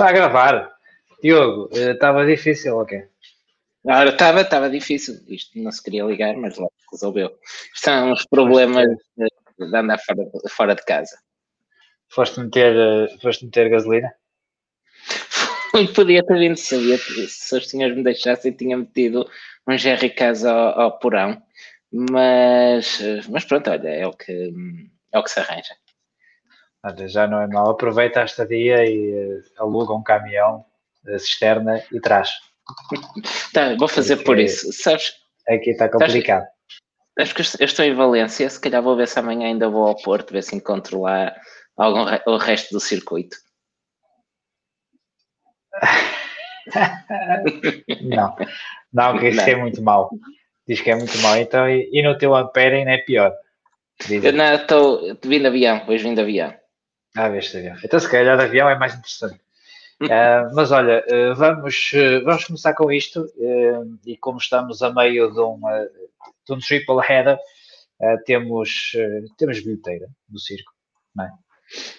Está a gravar. Diogo, estava difícil, ok? Estava, estava difícil. Isto não se queria ligar, mas logo resolveu. São uns problemas de andar fora, fora de casa. Foste meter, foste meter gasolina? Podia ter vindo, sabia. Se os senhores me deixassem, tinha metido um GRKs ao, ao porão. Mas, mas pronto, olha, é o que, é o que se arranja. Olha, já não é mal. Aproveita a estadia e uh, aluga um caminhão da cisterna e traz. Tá, vou fazer Porque por isso. Sabes? Aqui está complicado. Acho que eu estou em Valência, se calhar vou ver se amanhã ainda vou ao Porto, ver se encontro lá algum, o resto do circuito. não, não, que isso é muito mal Diz que é muito mau. Então, e, e no teu Ampere ainda é pior. Eu não estou vindo de avião, hoje vim de avião. Ah, veste avião. Então, se calhar de avião é mais interessante. uh, mas olha, uh, vamos, uh, vamos começar com isto. e como estamos a meio de um, de um triple header, temos, temos bilheteira do circo, não é?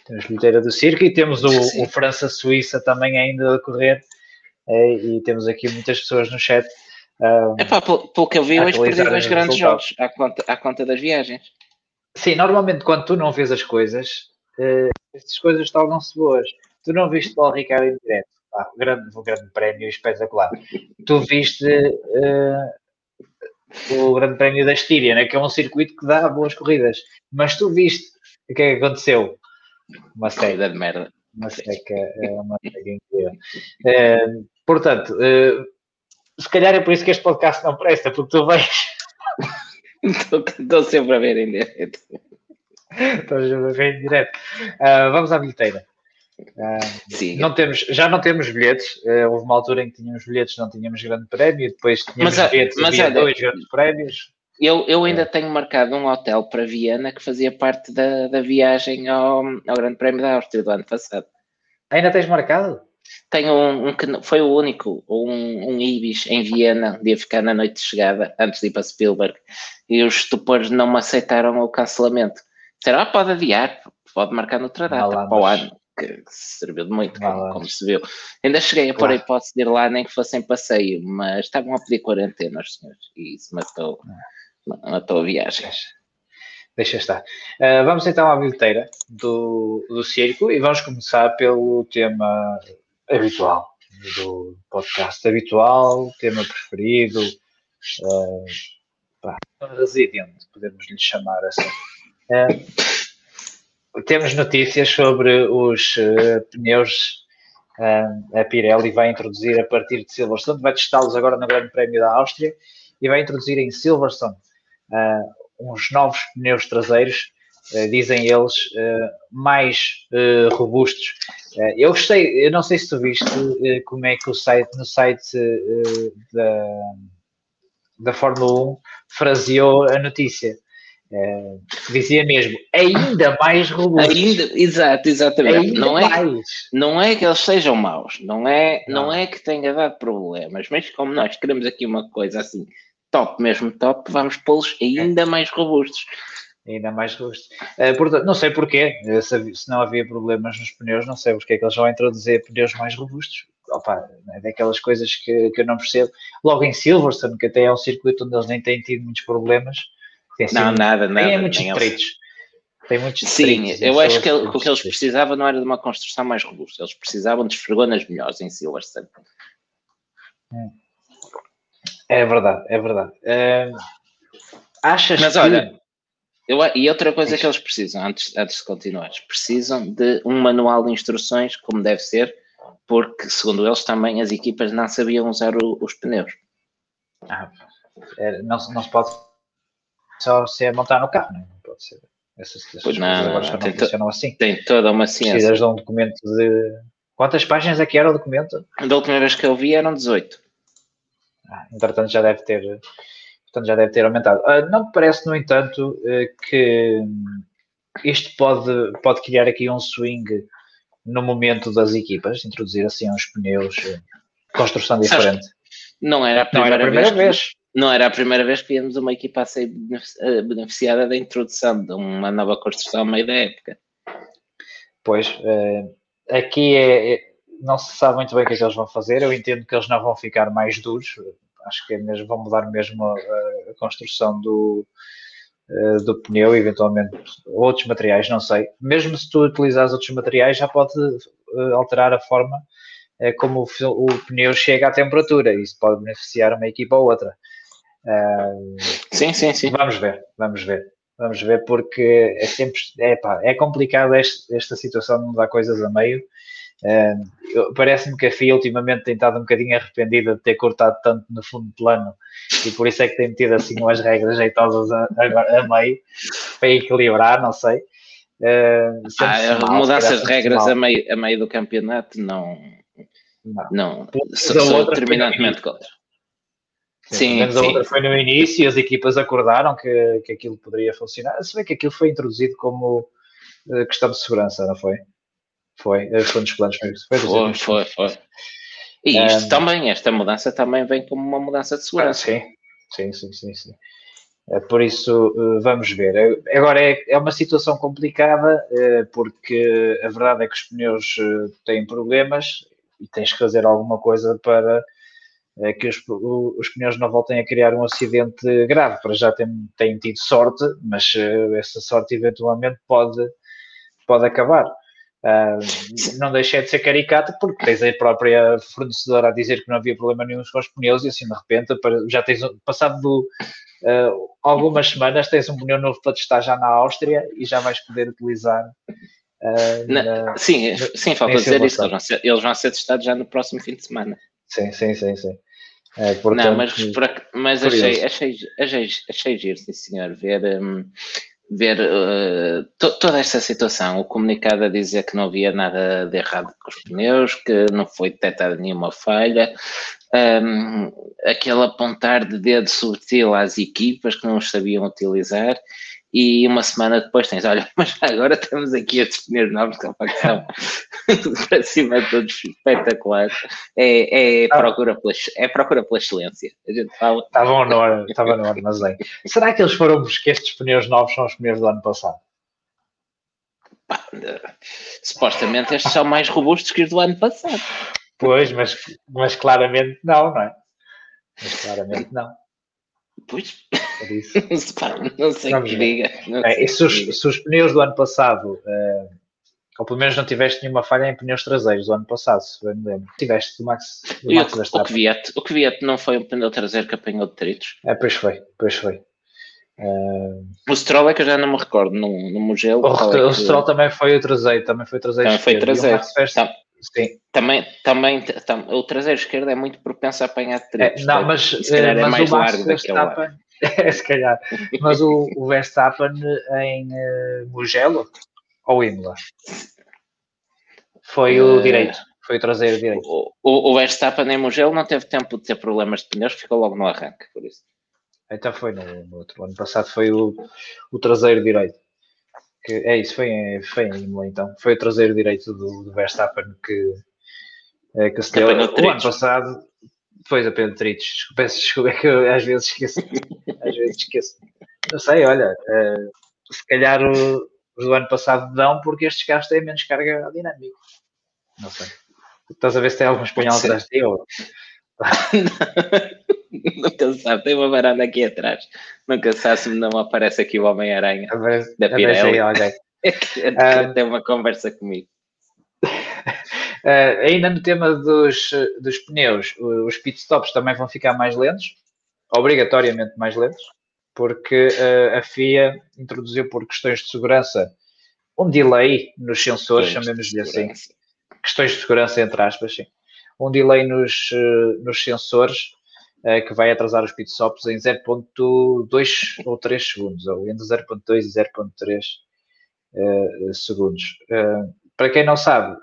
Temos bilheteira do circo e temos o, o França-Suíça também ainda a correr. e temos aqui muitas pessoas no chat um, Epá, pelo, que eu vi, hoje perderam os grandes jogos à conta, à conta das viagens. Sim, normalmente quando tu não vês as coisas, uh, estas coisas tornam-se boas. Tu não viste o Ricardo em direto, ah, o, grande, o grande prémio espetacular. tu viste uh, o grande prémio da Estíria, né, que é um circuito que dá boas corridas. Mas tu viste o que é que aconteceu? Uma seca. de merda. Uma seca, é uma seca incrível. Uh, portanto, uh, se calhar é por isso que este podcast não presta, porque tu vais. Estou sempre a ver em direto. Estou a ver em direto. Uh, vamos à bilheteira. Uh, Sim. Não temos, já não temos bilhetes. Uh, houve uma altura em que tínhamos bilhetes, não tínhamos grande prémio, depois tínhamos mas, bilhetes, mas havia dois grandes prémios. Eu, eu ainda tenho marcado um hotel para Viena que fazia parte da, da viagem ao, ao Grande Prémio da Áustria do ano passado. Ainda tens marcado? Tenho um, um, que foi o único, um, um Ibis em Viena, de ficar na noite de chegada, antes de ir para Spielberg, e os estupores não me aceitaram o cancelamento. Disseram, ah, pode adiar, pode marcar noutra data, lá, para o ano, que, que serviu de muito, como, como, se viu. Ainda cheguei a pôr a hipótese de ir lá, nem que fosse em passeio, mas estavam a pedir quarentena os senhores, e isso matou, matou a viagem deixa estar. Uh, vamos então à bilheteira do, do circo e vamos começar pelo tema habitual do podcast habitual, tema preferido, uh, pá, residente, podemos lhe chamar assim. Uh, temos notícias sobre os uh, pneus. Uh, a Pirelli vai introduzir a partir de Silverstone, vai testá-los agora no Grande Prémio da Áustria e vai introduzir em Silverstone uns novos pneus traseiros eh, dizem eles, eh, mais eh, robustos. eu gostei, eu não sei se tu viste como é que o site, no site da, da Fórmula 1 fraseou a notícia. Dizia mesmo, ainda mais robusto. Ainda, exato, exatamente. Ainda não, é, mais. não é que eles sejam maus, não é, não. não é que tenha dado problemas, mas como nós queremos aqui uma coisa assim, top, mesmo top, vamos pô-los ainda mais robustos ainda mais robusto. Uh, portanto, não sei porquê, eh, se, se, não havia problemas nos pneus, não sei porque é que eles vão introduzir pneus mais robustos. Opa, é daquelas coisas que, que eu não percebo. Logo em Silverstone, que até é um circuito onde eles nem têm tido muitos problemas. Tem não, sido, nada, nada. Tem muitos estreitos. Tem muitos Sim, eu acho que o que eles precisavam não era de uma construção mais robusta, eles precisavam de esfregonas melhores em Silverstone. Hum. É verdade, é verdade. Uh, achas Mas que... olha, eu, e outra coisa que eles precisam, antes, antes de continuar, precisam de um manual de instruções, como deve ser, porque, segundo eles, também as equipas não sabiam usar o, os pneus. Ah, é, não, não se pode só ser montar no carro, não, pode ser. Essas, essas pois não, agora não, tem, funcionam assim. Tem toda uma ciência. Precisas de um documento de. Quantas páginas é que era o documento? Da última vez que eu vi eram 18. Ah, entretanto, já deve ter portanto já deve ter aumentado. Uh, não me parece, no entanto, uh, que isto pode, pode criar aqui um swing no momento das equipas, introduzir assim uns pneus, uh, construção diferente. Não era a primeira, não era a primeira vez, vez. Não era a primeira vez que víamos uma equipa a ser beneficiada da introdução de uma nova construção ao meio da época. Pois, aqui é, é não se sabe muito bem o que é que eles vão fazer. Eu entendo que eles não vão ficar mais duros. Acho que é mesmo, vão mudar mesmo a, a construção do, uh, do pneu, eventualmente outros materiais, não sei. Mesmo se tu utilizares outros materiais, já pode uh, alterar a forma como o, o, pneu chega à temperatura. Isso pode beneficiar uma equipa ou outra. Sim, sim, sim. Vamos ver, vamos ver. Vamos ver, porque é sempre é, pá, é complicado este, esta situação de mudar coisas a meio. Uh, Parece-me que a FIA ultimamente tem estado um bocadinho arrependida de ter cortado tanto no fundo de plano e por isso é que tem metido assim umas regras jeitosas a, a, a meio para equilibrar, não sei. Uh, ah, mudanças de regras a meio, a meio do campeonato não, não, não sou, sou terminantemente contra. Sim, sim. A outra foi no início e as equipas acordaram que, que aquilo poderia funcionar. Se bem que aquilo foi introduzido como uh, questão de segurança, não foi? Foi, eh, foi nos planos. Foi, foi, foi, foi. E isto um, também, esta mudança também vem como uma mudança de segurança. sim, sim, sim, sim. sim. É, por isso, vamos ver. Agora, é, é uma situação complicada, porque a verdade é que os pneus têm problemas e tens que fazer alguma coisa para que os, os pneus não voltem a criar um acidente grave. Para já têm, têm tido sorte, mas uh, essa sorte eventualmente pode, pode acabar. Uh, não deixei de ser caricato porque tens a própria fornecedora a dizer que não havia problema nenhum com os pneus e assim de repente já tens passado do, uh, algumas semanas tens um pneu novo para testar já na Áustria e já vais poder utilizar uh, na, sim, sim, falta dizer isso, eles vão, ser, eles vão ser testados já no próximo fim de semana Sim, sim, sim, sim. É, portanto, não, mas, mas achei, achei, achei, achei giro, sim senhor, ver, um, ver uh, to, toda esta situação, o comunicado a dizer que não havia nada de errado com os pneus, que não foi detectada nenhuma falha, um, aquele apontar de dedo subtil às equipas que não os sabiam utilizar e uma semana depois tens, olha, mas agora estamos aqui a definir novos que são para cima de todos espetaculares. É, é, ah. procura pela, é procura pela excelência. A gente fala. Estavam no, estava no armazém. Será que eles foram buscar estes pneus novos são os pneus do ano passado? Pá, supostamente estes são mais robustos que os do ano passado. Pois, mas, mas claramente não, não é? Mas claramente não. Pois, não sei o que diga. É, se, os, se, os, pneus do ano passado, uh, ou pelo menos não tiveste nenhuma falha em pneus traseiros do ano passado, se bem me lembro, tiveste do Max, do Max o, o Kvyat, o Kvyat não foi um pneu traseiro que apanhou detritos? É, pois foi, pois foi. Uh... O Stroll é que eu já não me recordo, no, no Mugello. O, é o Stroll também foi o traseiro, também foi o traseiro. Também foi traseiro. Sim. Também, também tam, o traseiro esquerdo é muito propenso a apanhar detritos. É, não, mas, se calhar é mais largo daquele lado. É, se calhar. Mas o, o Verstappen em uh, Mugello ou Imola? Foi o uh, direito. Foi o traseiro direito. O, o, o Verstappen em Mugello não teve tempo de ter problemas de pneus, ficou logo no arranque, por isso. Então foi no, no outro. Ano passado foi o, o traseiro direito. Que, é isso, foi em, foi em Imola então. Foi o traseiro direito do, do Verstappen que, é, que se deu. O ano passado Pois, a Pedro Tritos. Peço desculpa, é que eu às vezes esqueço. às vezes esqueço. Não sei, olha, uh, se calhar o, os do ano passado dão porque estes carros têm menos carga aerodinâmica. Não sei. Estás a ver se tem algum espanhol atrás de ti ou... Nunca se sabe, tem uma varanda aqui atrás. Nunca se sabe se não aparece aqui o Homem-Aranha da Pirelli. Aí, uh, tem uma conversa comigo. Uh, ainda no tema dos, dos pneus, os pitstops também vão ficar mais lentos, obrigatoriamente mais lentos, porque uh, a FIA introduziu por questões de segurança um delay nos sensores, chamemos-lhe assim. Questões de segurança, entre aspas, sim. Um delay nos, uh, nos sensores que vai atrasar os pitstops em 0.2 ou 3 segundos, ou entre 0.2 e 0.3 segundos. para quem não sabe,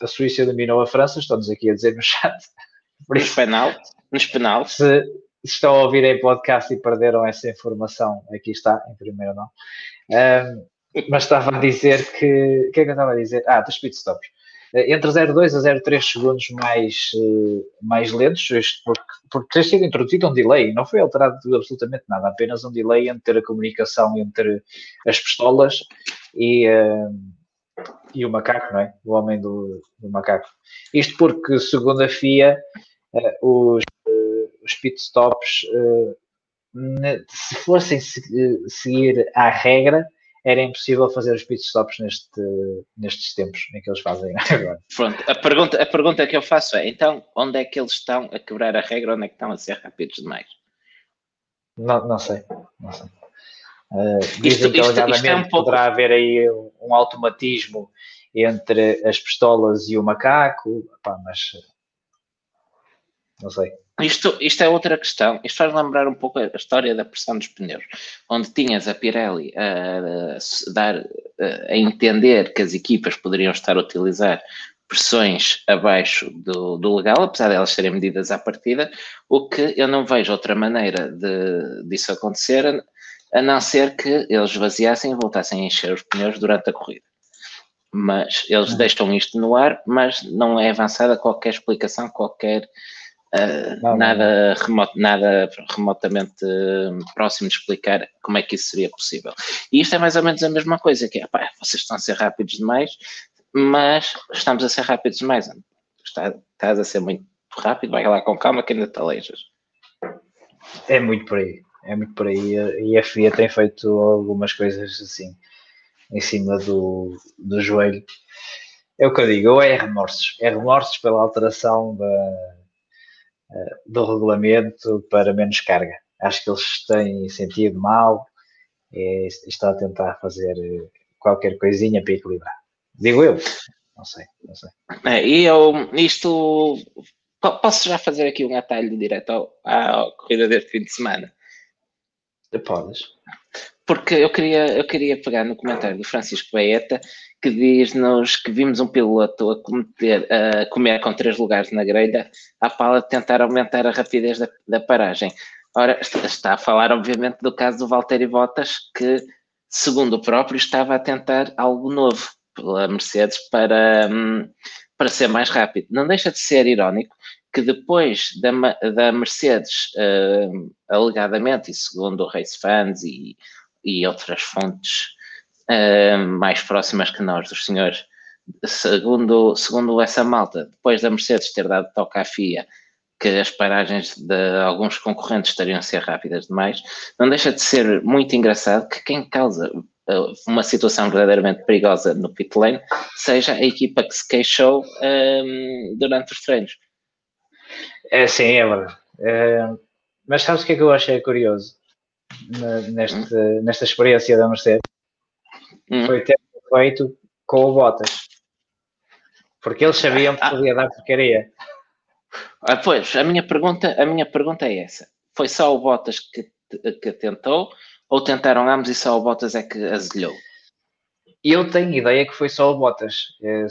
a Suíça eliminou a França, estamos aqui a dizer no chat. Nos penal, nos penal. Se, se, estão a ouvir em podcast e perderam essa informação, aqui está, em primeiro não. Um, mas estava a dizer que. O que é que eu estava a dizer? Ah, dos pitstops. Eh, entre 0,2 a 0,3 segundos mais, eh, mais lentos, porque, porque tem sido introduzido um delay, não foi alterado absolutamente nada, apenas um delay entre a comunicação entre as pistolas e, E o macaco, não é? O homem do, do macaco. Isto porque, segundo a FIA, os, os pitstops, uh, se fossem seguir à regra, era impossível fazer os pitstops neste, nestes tempos em que eles fazem agora. Pronto, a pergunta, a pergunta que eu faço é, então, onde é que eles estão a quebrar a regra, onde é que estão a ser rápidos demais? Não, não sei, não sei. Uh, dizem isto, que isto, isto é um pouco... poderá haver aí um automatismo entre as pistolas e o macaco, pá, mas não sei. Isto, isto é outra questão. Isto faz lembrar um pouco a história da pressão dos pneus, onde tinhas a Pirelli a, dar a entender que as equipas poderiam estar a utilizar pressões abaixo do, do legal, apesar de elas serem medidas à partida, o que eu não vejo outra maneira de, disso acontecer a, a não ser que eles vaziassem e voltassem a encher os pneus durante a corrida. Mas eles hum. deixam isto no ar, mas não é avançada qualquer explicação, qualquer Uh, não, nada, não. Remoto, nada remotamente próximo de explicar como é que isso seria possível. E isto é mais ou menos a mesma coisa, que é, pá, vocês estão a ser rápidos demais, mas estamos a ser rápidos demais. Está, estás a ser muito rápido, vai lá com calma que ainda te aleijas. É muito por aí, é muito por aí. E a FIA tem feito algumas coisas assim, em cima do, do joelho. É o que eu digo, ou é remorsos. É remorsos pela alteração da, do regulamento para menos carga. Acho que eles têm sentido mal e estão a tentar fazer eh, qualquer coisinha para equilibrar. Digo eu. Não sei, não sei. É, e eu, isto, posso já fazer aqui um atalho direto à corrida deste fim de semana? Podes. Porque eu queria, eu queria pegar no comentário do Francisco Baeta que diz-nos que vimos um piloto a, cometer, a comer com três lugares na grelha à pala de tentar aumentar a rapidez da, da paragem. Ora, está a falar, obviamente, do caso do Valtteri Bottas, que, segundo o próprio, estava a tentar algo novo pela Mercedes para, hum, para ser mais rápido. Não deixa de ser irónico que depois da, da Mercedes, uh, alegadamente, e segundo o Race Fans e, e outras fontes uh, mais próximas que nós, dos senhores. Segundo, segundo essa malta, depois da Mercedes ter dado toque à FIA que as paragens de alguns concorrentes estariam a ser rápidas demais, não deixa de ser muito engraçado que quem causa uh, uma situação verdadeiramente perigosa no pit lane seja a equipa que se queixou um, durante os treinos. É, sim, é verdade. É, mas sabes o que é que eu achei curioso neste, nesta experiência da Mercedes? hum. foi ter feito com o Bottas. Porque eles sabiam que ah. podia dar porcaria. Ah, pois, a minha, pergunta, a minha pergunta é essa. Foi só o Bottas que, que tentou ou tentaram ambos e só o Bottas é que azelhou? Eu tenho ideia que foi só o Bottas. É,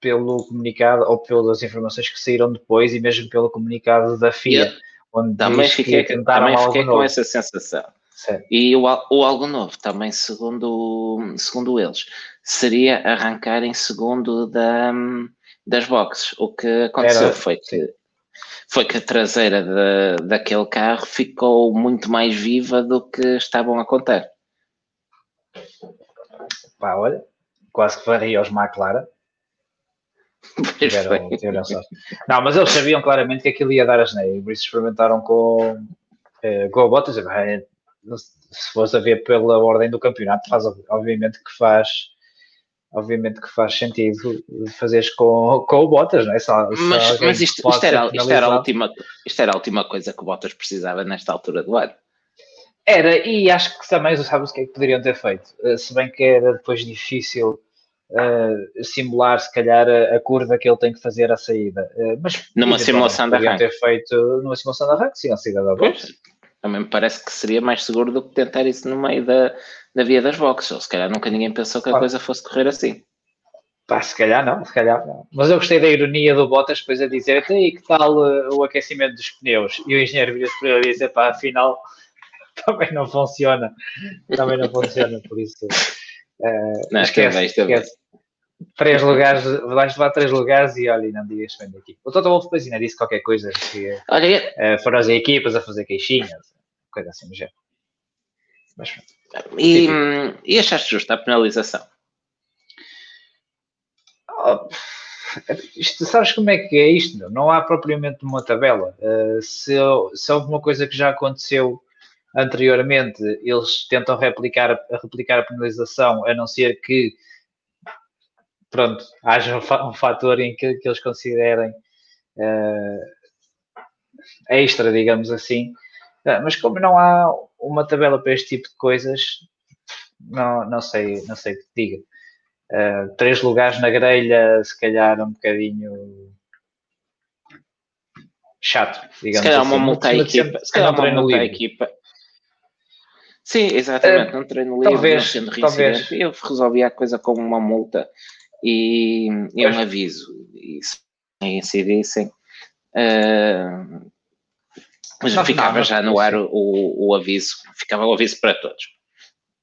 pelo comunicado ou pelas informações que saíram depois e mesmo pelo comunicado da FIA. Eu, onde também fiquei, também fiquei com essa sensação. Certo. E o, o algo novo, também segundo, segundo eles, seria arrancar em segundo da, das boxes. O que aconteceu Era, foi que foi que a traseira de, daquele carro ficou muito mais viva do que estavam a contar. Pá, olha, quase que faria aos McLaren. Tiveram, tiveram Não, mas eles sabiam claramente que aquilo ia dar as neiras, por isso experimentaram com, eh, com a Bottas se fosse a ver pela ordem do campeonato, faz obviamente que faz obviamente que faz sentido fazeres com, com o Bottas, não é? Só, mas, mas isto, isto, era, isto, era a última, isto era a última coisa que o Bottas precisava nesta altura do ano. Era, e acho que também sabes o que é que poderiam ter feito. Eh, se bem que era depois difícil uh, simular, se calhar, a, a, curva que ele tem que fazer à saída. Uh, mas numa simulação da arranque. ter feito numa simulação da arranque, sim, a saída da volta. Também me parece que seria mais seguro do que tentar isso no meio da, da via das boxes. Ou se calhar nunca ninguém pensou que a claro. coisa fosse correr assim. Pá, se calhar não, se calhar não. Mas eu gostei da ironia do Bottas depois a dizer, e que tal uh, o aquecimento dos pneus? E o engenheiro vira-se para ele e dizer, pá, afinal também não funciona. Também não funciona, por isso. Uh, não, esquece, também, esquece. Três lugares, vais levar três lugares e olha, não digas bem daqui. O Toto Wolff depois ainda disse qualquer coisa que olha, uh, foram as equipas a fazer queixinhas, coisa assim do género. Mas, e, e achaste justa a penalização? Oh, isto, sabes como é que é isto? Não há propriamente uma tabela. Uh, se, se houve uma coisa que já aconteceu anteriormente, eles tentam replicar, replicar a penalização, a não ser que pronto, haja um, um fator em que, que eles considerem uh, extra, digamos assim. Uh, mas como não há uma tabela para este tipo de coisas, não, não sei, não sei o que te diga. Uh, três lugares na grelha, se calhar um bocadinho chato, digamos se calhar assim. uma multa à equipa. Se calhar uma multa à equipa. Sim, exatamente, uh, não treino livre, talvez, não sendo talvez. Eu resolvi a coisa com uma multa e, e um aviso. E se incidissem, uh, mas não ficava já no ar o, o, aviso, ficava o aviso para todos.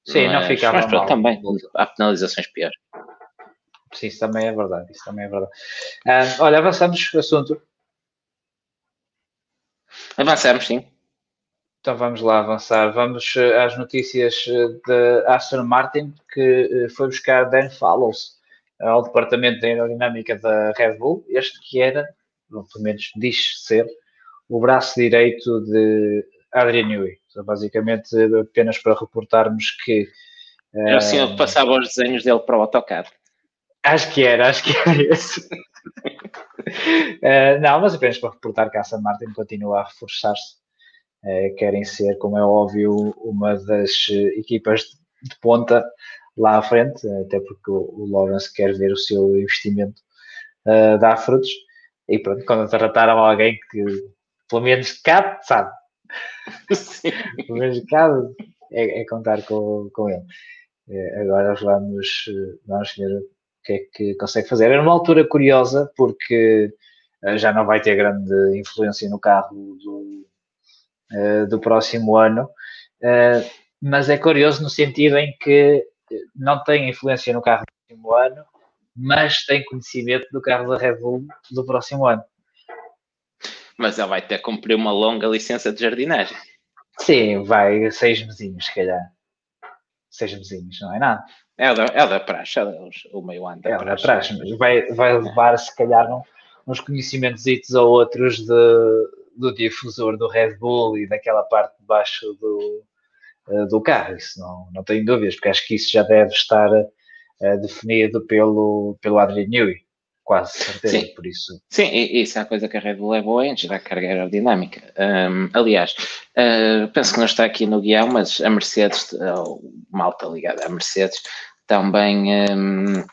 Sim, mas, não ficava. Mas pronto, mal. também há penalizações piores. Sim, isso também é verdade. Isso também é verdade. Uh, olha, avançamos o assunto. Avançamos, sim. Então vamos lá avançar. Vamos eh, às notícias de Aston Martin, que foi buscar Dan Fallows ao departamento de aerodinâmica da Red Bull. Este que era, pelo menos diz ser, o braço direito de Adrian Newey. Então, basicamente, apenas para reportarmos que. Era assim uh, que passava os desenhos dele para o AutoCAD. Acho que era, acho que era esse. uh, não, mas apenas para reportar que a Aston Martin continua a reforçar-se. Uh, querem ser, como é óbvio, uma das equipas de ponta lá à frente, até porque o, o Lawrence quer ver o seu investimento uh, dar frutos. E pronto, quando trataram alguém que pelo menos cabe, sabe? Sim. pelo menos cabe, é, é, contar com, com ele. É, agora vamos, vamos ver o que é que consegue fazer. É uma altura curiosa, porque uh, já não vai ter grande influência no carro do, do próximo ano, mas é curioso no sentido em que não tem influência no carro do próximo ano, mas tem conhecimento do carro da Red Bull do próximo ano. Mas ele vai ter que cumprir uma longa licença de jardinagem. Sim, vai seis mesinhos, se calhar. Seis mesinhos, não é nada. É da, é da praxe, é o meio ano da é praxe. da praxe, mas vai, vai levar, se calhar, uns conhecimentos ou outros de, do difusor do Red Bull e daquela parte de baixo do, do carro, isso não, não tenho dúvidas, porque acho que isso já deve estar uh, definido pelo, pelo Adrian Newey, quase certeza, Sim. por isso. Sim, isso é a coisa que a Red Bull é boa em gerar carga aerodinâmica. Um, aliás, uh, penso que não está aqui no guião, mas a Mercedes, uh, malta ligada à Mercedes, também. Um,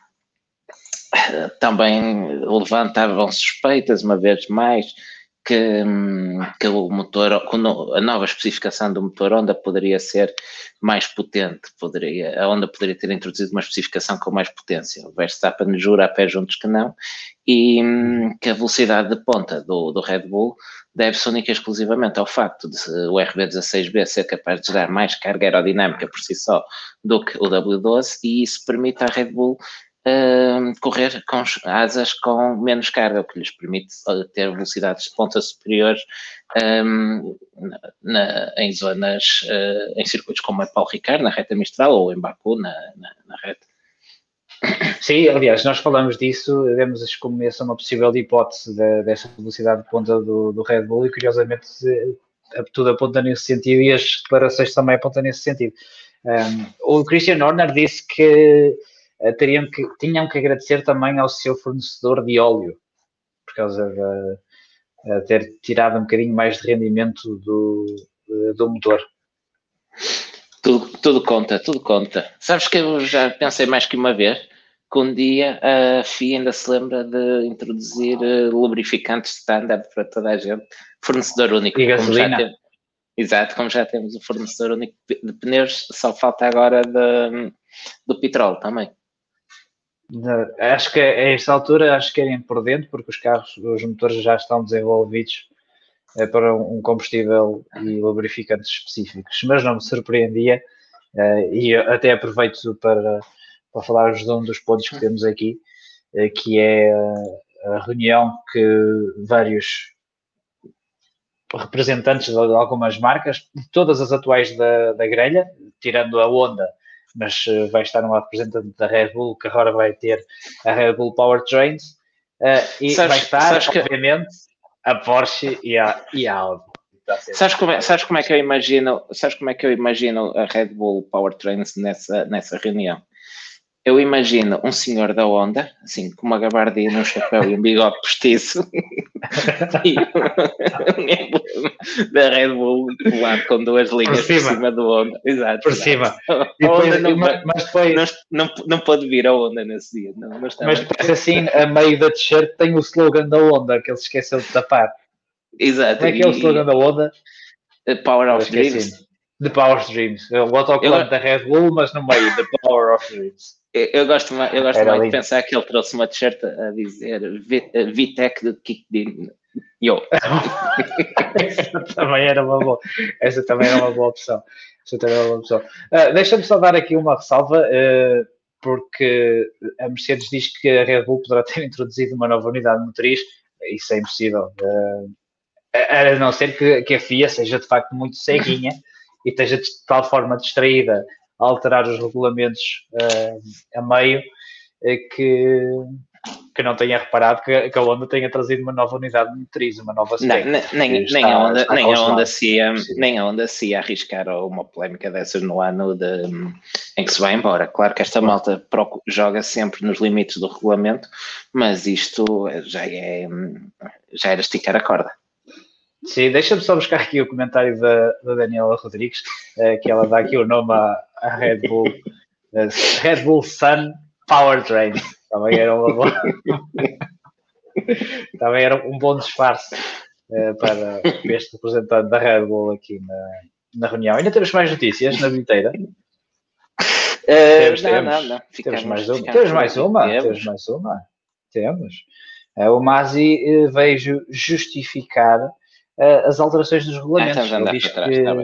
também levantavam suspeitas, uma vez mais, que, que o motor, a nova especificação do motor Honda poderia ser mais potente, poderia, a Honda poderia ter introduzido uma especificação com mais potência. O Verstappen jura a pé juntos que não, e que a velocidade de ponta do, do Red Bull deve-se única e exclusivamente ao facto de o RB16B ser capaz de gerar mais carga aerodinâmica por si só do que o W12 e isso permite à Red Bull correr com asas com menos carga, o que lhes permite uh, ter velocidades de ponta superiores um, na, em zonas, uh, em circuitos como a Paulo Ricard, na reta Mistral, ou em Baku, na, na, na reta. Sim, aliás, nós falamos disso, demos como essa uma possível hipótese de, dessa velocidade de ponta do, do Red Bull e curiosamente tudo aponta nesse sentido e as declarações também apontam nesse sentido. Um, o Christian Horner disse que eh, teriam que, tinham que agradecer também ao seu fornecedor de óleo, por causa de uh, ter tirado um bocadinho mais de rendimento do, do motor. Tudo, tudo conta, tudo conta. Sabes que eu já pensei mais que uma vez que um dia a FIA ainda se lembra de introduzir lubrificantes standard para toda a gente, fornecedor único. E gasolina. Exato, como já temos o fornecedor único de pneus, só falta agora de, do petróleo também. Acho que a esta altura acho que por dentro, porque os carros, os motores já estão desenvolvidos é, para um combustível e lubrificantes específicos, mas não me surpreendia, eh, e até aproveito para, para falar de um dos pontos que temos aqui, eh, que é a reunião que vários representantes de algumas marcas, todas as atuais da, da grelha, tirando a Honda, mas uh, vai estar um representante da Red Bull, que agora vai ter a Red Bull Powertrains, uh, e sabes, vai estar, obviamente, que... a Porsche e a, e a Audi. Sabes como, é, sabes como é que eu imagino, sabes como é que eu imagino a Red Bull Powertrains nessa, nessa reunião? Eu imagino um senhor da Honda, assim, com uma gabardina, um chapéu e um bigode postiço, e um da Red Bull do lado com duas linhas por cima, por cima do Honda. Exato. Por cima. Depois, não, mas depois... Não, não, não, pode vir a Honda nesse dia. Não, mas depois, assim, a meio da t-shirt tem o slogan da Honda, que ele se esqueceu de tapar. Exato. Como é que é o slogan da Honda? Power of Dreams. The Power of Dreams. O autocolante da Red Bull, mas no meio, The Power of Dreams. Eu, eu gosto, eu gosto muito de pensar que ele trouxe uma t-shirt a dizer Vitec de Kickdin. Yo. essa também era uma boa. Essa também era uma boa opção. Essa também era uma boa opção. Uh, Deixa-me só dar aqui uma ressalva, uh, porque a Mercedes diz que a Red Bull poderá ter introduzido uma nova unidade motriz. Isso é impossível. Uh, a não ser que, que a FIA seja de facto muito ceguinha e esteja de tal forma distraída a alterar os regulamentos uh, a meio eh, que, que não tenha reparado que, que, a Honda tenha trazido uma nova unidade de motriz, uma nova não, nem, nem, a Honda, nem, a Honda se ia, nem a Honda se ia arriscar a uma polémica dessas no ano de, em que se vai embora. Claro que esta malta joga sempre nos limites do regulamento, mas isto já é já era esticar a corda. Sim, deixa-me só buscar aqui o comentário da, da Daniela Rodrigues, uh, que ela dá aqui o nome à, à Red Bull, uh, Red Bull Sun Powertrain. Também era uma boa... Também era um bom disfarce uh, para este representante da Red Bull aqui na, na reunião. Ainda temos mais notícias na bilheteira? temos, não, temos, não, não. Ficamos, temos mais uma. Temos mais uma. Temos mais uma. Temos. o Masi veio justificar uh, as alterações dos regulamentos. Ah, ele, diz trás, que, tá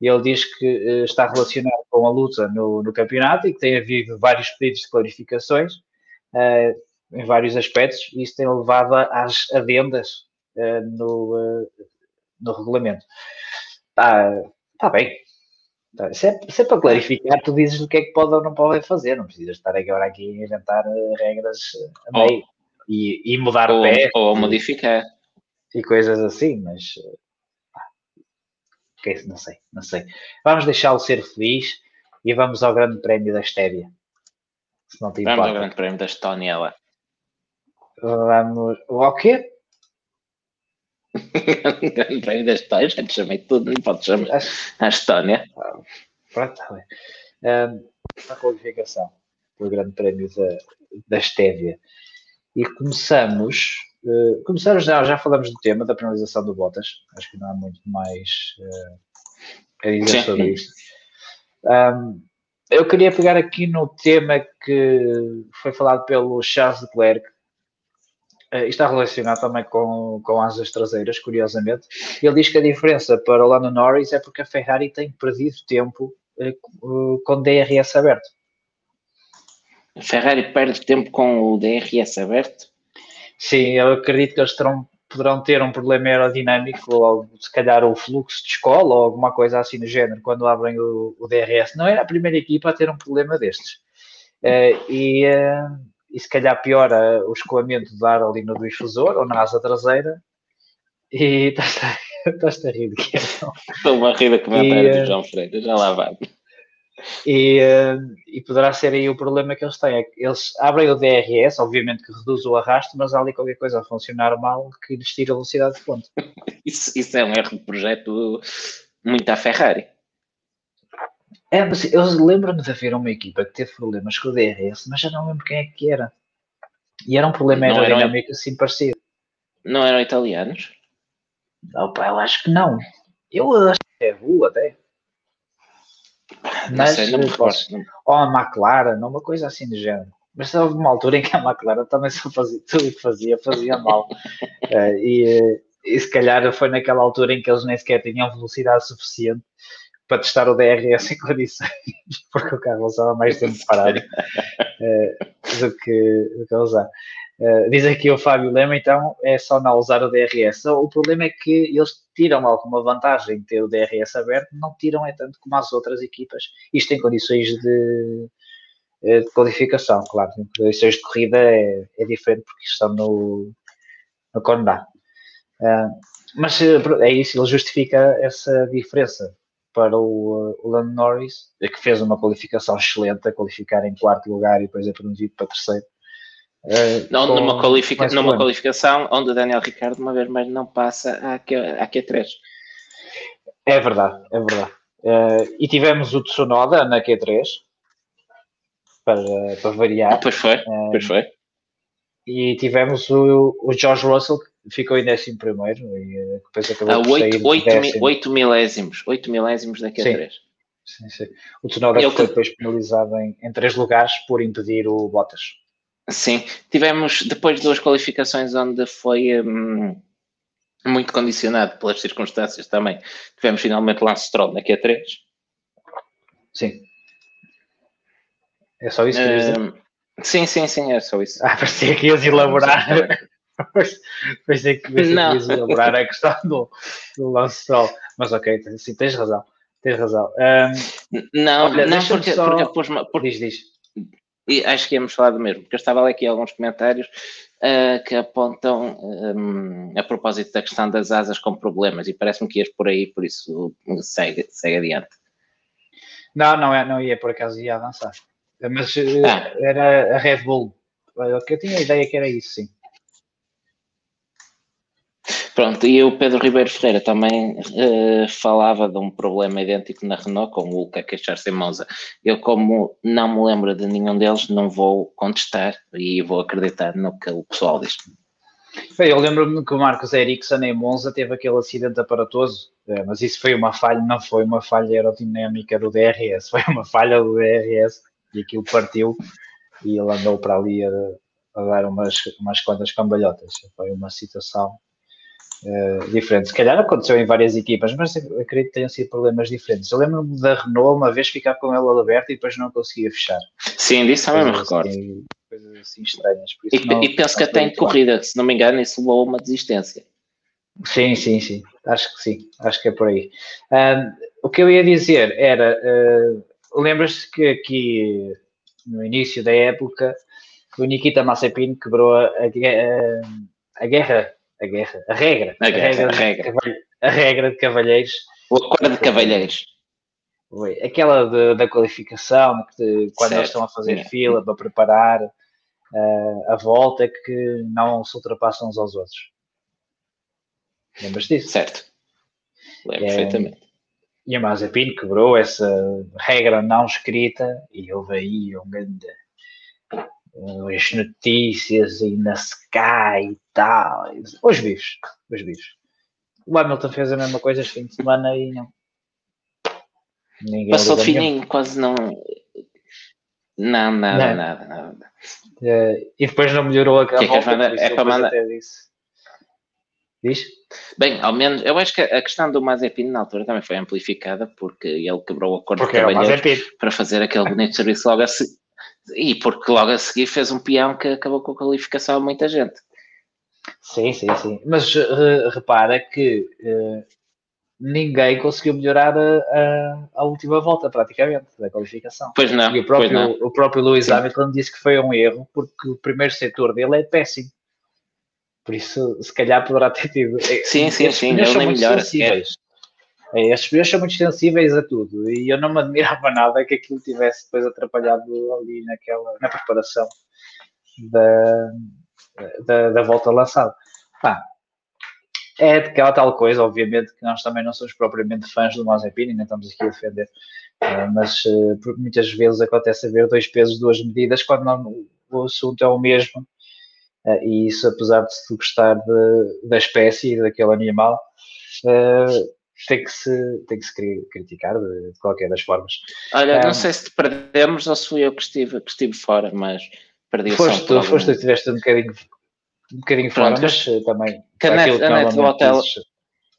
ele diz que uh, está relacionado com a luta no, no, campeonato e que tem havido vários pedidos de clarificações uh, em vários aspectos e isso tem levado às adendas no, no regulamento. Está tá bem. Tá, se, é, se é para clarificar, tu dizes o que é que pode ou não pode fazer, não precisas estar agora aqui a inventar regras a meio. Oh. E, e, mudar ou, o pé. Ou modificar e coisas assim, mas okay, não sei, não sei. Vamos deixá-lo ser feliz e vamos ao Grande Prémio da Estéria. Se não te vamos ao Grande Prémio da Estónia lá. Vamos. O quê? grande Prémio da Estónia, já te chamei tudo, não pode chamar a Estónia. Pronto, está bem. Um, a qualificação do Grande Prémio da, da Estévia. E começamos Uh, começar já, já falamos do tema da penalização do Bottas, acho que não há muito mais uh, a dizer sobre isto. Um, eu queria pegar aqui no tema que foi falado pelo Charles Leclerc, uh, está relacionado também com, com asas traseiras, curiosamente. Ele diz que a diferença para o Lando Norris é porque a Ferrari tem perdido tempo uh, com DRS aberto. A Ferrari perde tempo com o DRS aberto? Sim, eu acredito que eles terão, poderão ter um problema aerodinâmico, ou se calhar o fluxo de escola, ou alguma coisa assim do género, quando abrem o, o DRS. Não era a primeira equipa a ter um problema destes. Uh, e, uh, e se calhar piora o escoamento do ar ali no difusor ou na asa traseira. E estás a rir de que Estou a rir da comentário do João Freire, já lá vai. E, uh, e poderá ser aí o problema que eles têm. É que eles abrem o DRS, obviamente que reduz o arrasto, mas há ali qualquer coisa a funcionar mal que lhes tira a velocidade de ponto. isso, isso é um erro de projeto muito à Ferrari. É, mas eu lembro-me de haver uma equipa que teve problemas com o DRS, mas já não lembro quem é que era. E era um problema não aerodinâmico eram... assim parecido. Não eram italianos? Opa, eu acho que não. Eu acho que é rua até. Mas, sei, não posso, ou a McLaren, uma coisa assim do género. Mas houve uma altura em que a McLaren também só fazia tudo o que fazia, fazia mal. uh, e, e se calhar foi naquela altura em que eles nem sequer tinham velocidade suficiente para testar o DRS em condições, porque o carro usava mais tempo parado uh, do, que, do que usar. Uh, diz aqui o Fábio Lema, então é só não usar o DRS. O problema é que eles tiram alguma vantagem em ter o DRS aberto, não tiram é tanto como as outras equipas. Isto em condições de, eh, de qualificação, claro. Em condições de corrida é, é diferente porque estão no, no Condá. Uh, mas é isso, ele justifica essa diferença para o, o Lando Norris, que fez uma qualificação excelente, a qualificar em quarto lugar e depois é promovido para terceiro. Uh, não, numa, qualifica numa qualificação onde o Daniel Ricardo, uma vez mais, não passa à, à Q3. É verdade, é verdade. Uh, e tivemos o Tsunoda na Q3 para, para variar. Pois foi, uh, pois foi. E tivemos o, o George Russell que ficou em 11 primeiro e depois acabou ah, por 8, 8, 8 milésimos, 8 milésimos da Q3. Sim. Sim, sim. O Tsunoda foi depois penalizado em, em três lugares por impedir o Bottas. Sim, tivemos depois duas qualificações onde foi hum, muito condicionado pelas circunstâncias também. Tivemos finalmente Lance Stroll na Q3. Sim. É só isso que uh, dizer? Sim, sim, sim, é só isso. Ah, parecia que ias elaborar. parecia que ias elaborar a questão do, do Lance Stroll. Mas ok, sim, tens razão. Tens razão. Um, não, olha, não porque, só... porque, porque, porque, diz, diz e acho que íamos falar do mesmo, porque eu estava aqui alguns comentários uh, que apontam um, a propósito da questão das asas com problemas e parece-me que ias por aí, por isso segue, segue adiante. Não, não, é, não ia por acaso, ia avançar. Mas eh, ah. era a Red Bull. Eu tinha a ideia que era isso, sim. Pronto, e o Pedro Ribeiro Ferreira também uh, falava de um problema idêntico na Renault, com o Luca queixar-se em Monza. Eu, como não me lembro de nenhum deles, não vou contestar e vou acreditar no que o pessoal diz. Eu lembro-me que o Marcos Ericsson em Monza teve aquele acidente aparatoso, eh, mas isso foi uma falha, não foi uma falha aerodinâmica do DRS, foi uma falha do DRS e aquilo partiu e ele andou para ali a, a dar umas, umas quantas cambalhotas. Foi uma situação uh, diferente. Se calhar aconteceu em várias equipas, mas acredito que tenham sido problemas diferentes. Eu lembro-me da Renault uma vez ficar com ela aberta e depois não conseguia fechar. Sim, disso também me recordo. Assim, coisas assim estranhas. E, não, e, penso que até em corrida, se não me engano, isso levou a uma desistência. Sim, sim, sim. Acho que sim. Acho que é por aí. O que eu ia dizer era, uh, lembras-te que aqui no início da época o Nikita Mazepin quebrou a, a, a guerra a guerra, a regra, a, a regra, a regra, a regra de cavalheiros. O acordo de cavalheiros. Foi. Aquela de, da qualificação, que quando certo. eles estão a fazer Sim. fila para preparar uh, a volta, que não se ultrapassam uns aos outros. Lembras disso? Certo. Lembro é, perfeitamente. E a Mazepin quebrou essa regra não escrita e houve aí um grande as notícias e na Sky e tal. Os vivos, os vivos. O Hamilton fez a mesma coisa este fim de semana e não. Ninguém Passou fininho, quase não. Não, nada, não. nada, nada. É, e depois não melhorou a, que volta, é, é para mandar. Diz? Bem, ao menos, eu acho que a questão do Mazepin na altura também foi amplificada porque ele quebrou o acordo porque de para fazer aquele bonito serviço logo a, se, e porque logo a seguir fez um peão que acabou com a qualificação a muita gente. Sim, sim, sim. Mas uh, repara que uh, ninguém conseguiu melhorar a, a, a, última volta, praticamente, da qualificação. Pois não. E o próprio, não. O próprio Lewis sim. Hamilton disse que foi um erro, porque o primeiro setor dele é péssimo. Por isso, se calhar poderá ter tido. Eh, sim, sim, sim. Ele melhora. Sensíveis. É, estes pneus são muito sensíveis a tudo e eu não me admirava nada que aquilo tivesse depois atrapalhado ali naquela, na preparação da, da, da volta lançada. Pá, é aquela tal coisa, obviamente, que nós também não somos propriamente fãs do Mazepin, nem estamos aqui a defender, eh, mas eh, muitas vezes acontece haver dois pesos, duas medidas, quando não, o assunto é o mesmo, eh, e isso, apesar de se gostar de, da espécie, daquele animal, tem que se, tem que se criticar de, de qualquer das formas. Olha, um, não sei se te perdemos ou se fui eu que estive, que estive fora, mas perdi foste, tu, Foste tu, estiveste um bocadinho, um bocadinho fora, mas eh, também... a net, a net do hotel...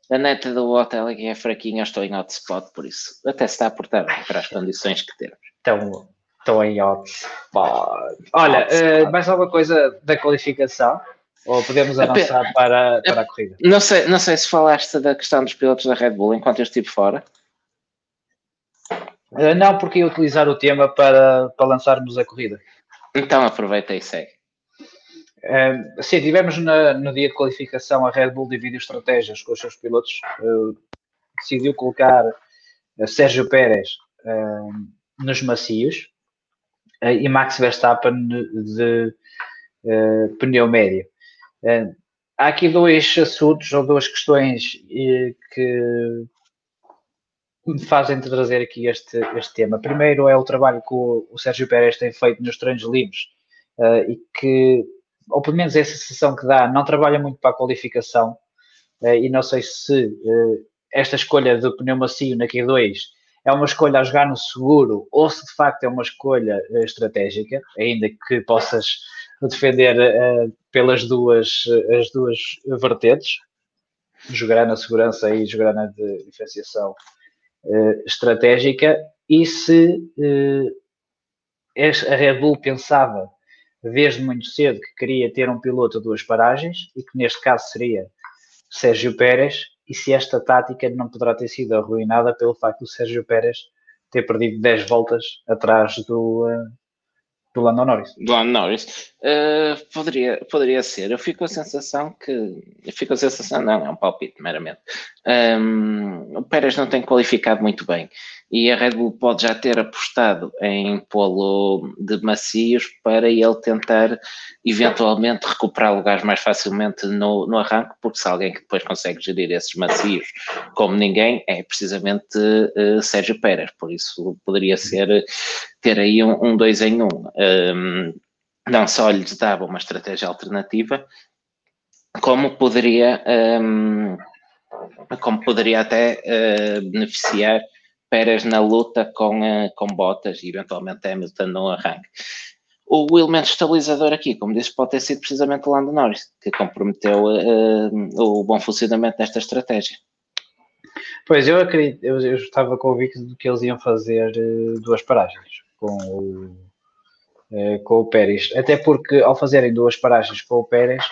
A neta do hotel aqui é fraquinha, eu estou em hotspot, por isso até se está a portar para as condições que temos. Então, Estou em hotspot. Olha, uh, mais alguma coisa da qualificação? Ou podemos avançar para, para a corrida? Não sei, não sei se falaste da questão dos pilotos da Red Bull enquanto eu estive fora. Uh, não, porque ia utilizar o tema para, para lançarmos a corrida. Então aproveita e segue. Uh, sim, tivemos na, no dia de qualificação a Red Bull dividiu estratégias com os seus pilotos. Uh, decidiu colocar uh, Sérgio Pérez nos macios e Max Verstappen de, de pneu médio. Há aqui dois assuntos ou duas questões que me fazem trazer aqui este, este tema. Primeiro é o trabalho que o, o Sérgio Pérez tem feito nos treinos livres e que ou pelo menos essa sensação que dá, não trabalha muito para a qualificação uh, e não sei se uh, esta escolha do pneu macio na Q2 é uma escolha a jogar no seguro ou se de facto é uma escolha estratégica, ainda que possas defender pelas duas, as duas vertentes, jogará na segurança e jogará na diferenciação estratégica, e se a Red Bull pensava desde muito cedo que queria ter um piloto a duas paragens e que neste caso seria Sérgio Pérez e se esta tática não poderá ter sido arruinada pelo facto do Sérgio Pérez ter perdido 10 voltas atrás do, uh, do Lando Norris. Do Lando Norris. Uh, poderia, poderia ser. Eu fico com a sensação que. Eu fico com a sensação, não, é um palpite, meramente. Um, o Pérez não tem qualificado muito bem e a Red Bull pode já ter apostado em pô-lo de macios para ele tentar eventualmente recuperar lugares mais facilmente no, no arranque, porque se alguém que depois consegue gerir esses macios como ninguém é precisamente uh, Sérgio Pérez, por isso poderia ser ter aí um, um dois em um. um não só lhes dava uma estratégia alternativa, como poderia, um, como poderia até uh, beneficiar Pérez na luta com, uh, com Bottas e eventualmente Hamilton no arranque. O elemento estabilizador aqui, como disse, pode ter sido precisamente o Lando Norris, que comprometeu uh, o bom funcionamento desta estratégia. Pois, eu acredito, eu, eu estava convicto de que eles iam fazer duas paragens com o eh, com o Pérez. Até porque ao fazerem duas paragens com o Pérez,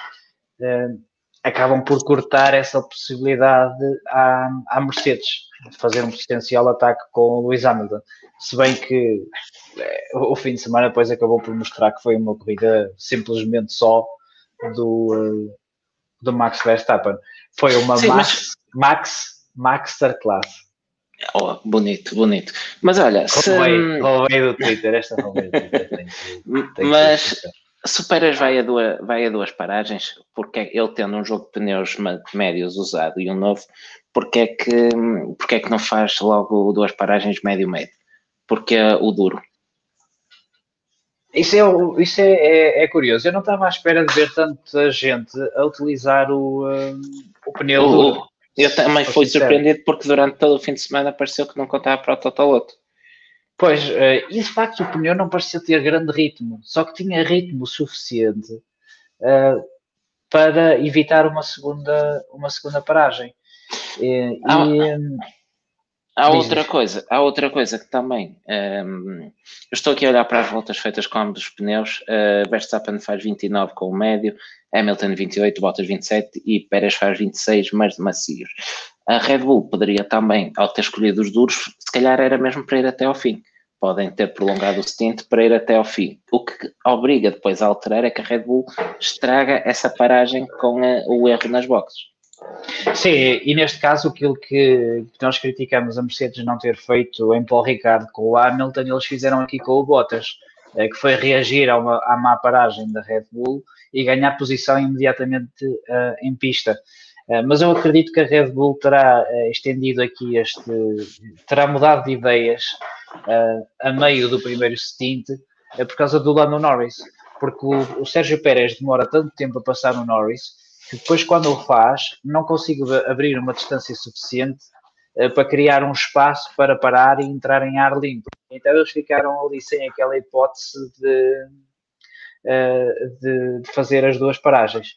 uh, acabam por cortar essa possibilidade à, à Mercedes de fazer um potencial ataque com o Lewis Hamilton. Se bem que uh, o fim de semana depois acabou por mostrar que foi uma corrida simplesmente só do, do Max Verstappen. Foi uma Sim, Max, mas... Max Masterclass. Oh, bonito, bonito. Mas olha, se... roubei do Twitter, esta roubei do Twitter. Que, Mas se o Pérez vai a, duas, vai a duas paragens, porque ele tendo um jogo de pneus médios usado e um novo, porque é que, porque é que não faz logo duas paragens médio-médio? Porque é o duro. Isso, é, isso é, é, é, curioso. Eu não estava à espera de ver tanta gente a utilizar o, um, o pneu o, duro. Eu também fui surpreendido porque durante todo o fim de semana pareceu que não contava para o Totoloto. Pois, uh, e de facto o pneu não parecia ter grande ritmo, só que tinha ritmo suficiente uh, para evitar uma segunda, uma segunda paragem. E, ah, e, Há outra coisa, há outra coisa que também. Um, ehm, eu estou aqui a olhar para as voltas feitas com ambos os pneus. Uh, Verstappen faz 29 com o médio, Hamilton 28, Bottas 27 e Pérez faz 26, mas de macios. A Red Bull poderia também, ao ter escolhido os duros, se calhar era mesmo para ir até ao fim. Podem ter prolongado o stint para ir até ao fim. O que obriga depois a alterar é que a Red Bull estraga essa paragem com uh, o erro nas boxes. Sim, e neste caso aquilo que nós criticamos a Mercedes não ter feito em Paul Ricard com o Hamilton, eles fizeram aqui com o Bottas, eh, que foi reagir a uma, à má paragem da Red Bull e ganhar posição imediatamente uh, em pista. Uh, mas eu acredito que a Red Bull terá uh, estendido aqui este, terá mudado de ideias a meio do primeiro stint por causa do Lando Norris, porque o, o Sérgio Pérez demora tanto tempo a passar no Norris que depois, quando o faz, não consigo abrir uma distância suficiente para criar um espaço para parar e entrar em ar limpo. Então, eles ficaram ali sem aquela hipótese de, de fazer as duas paragens.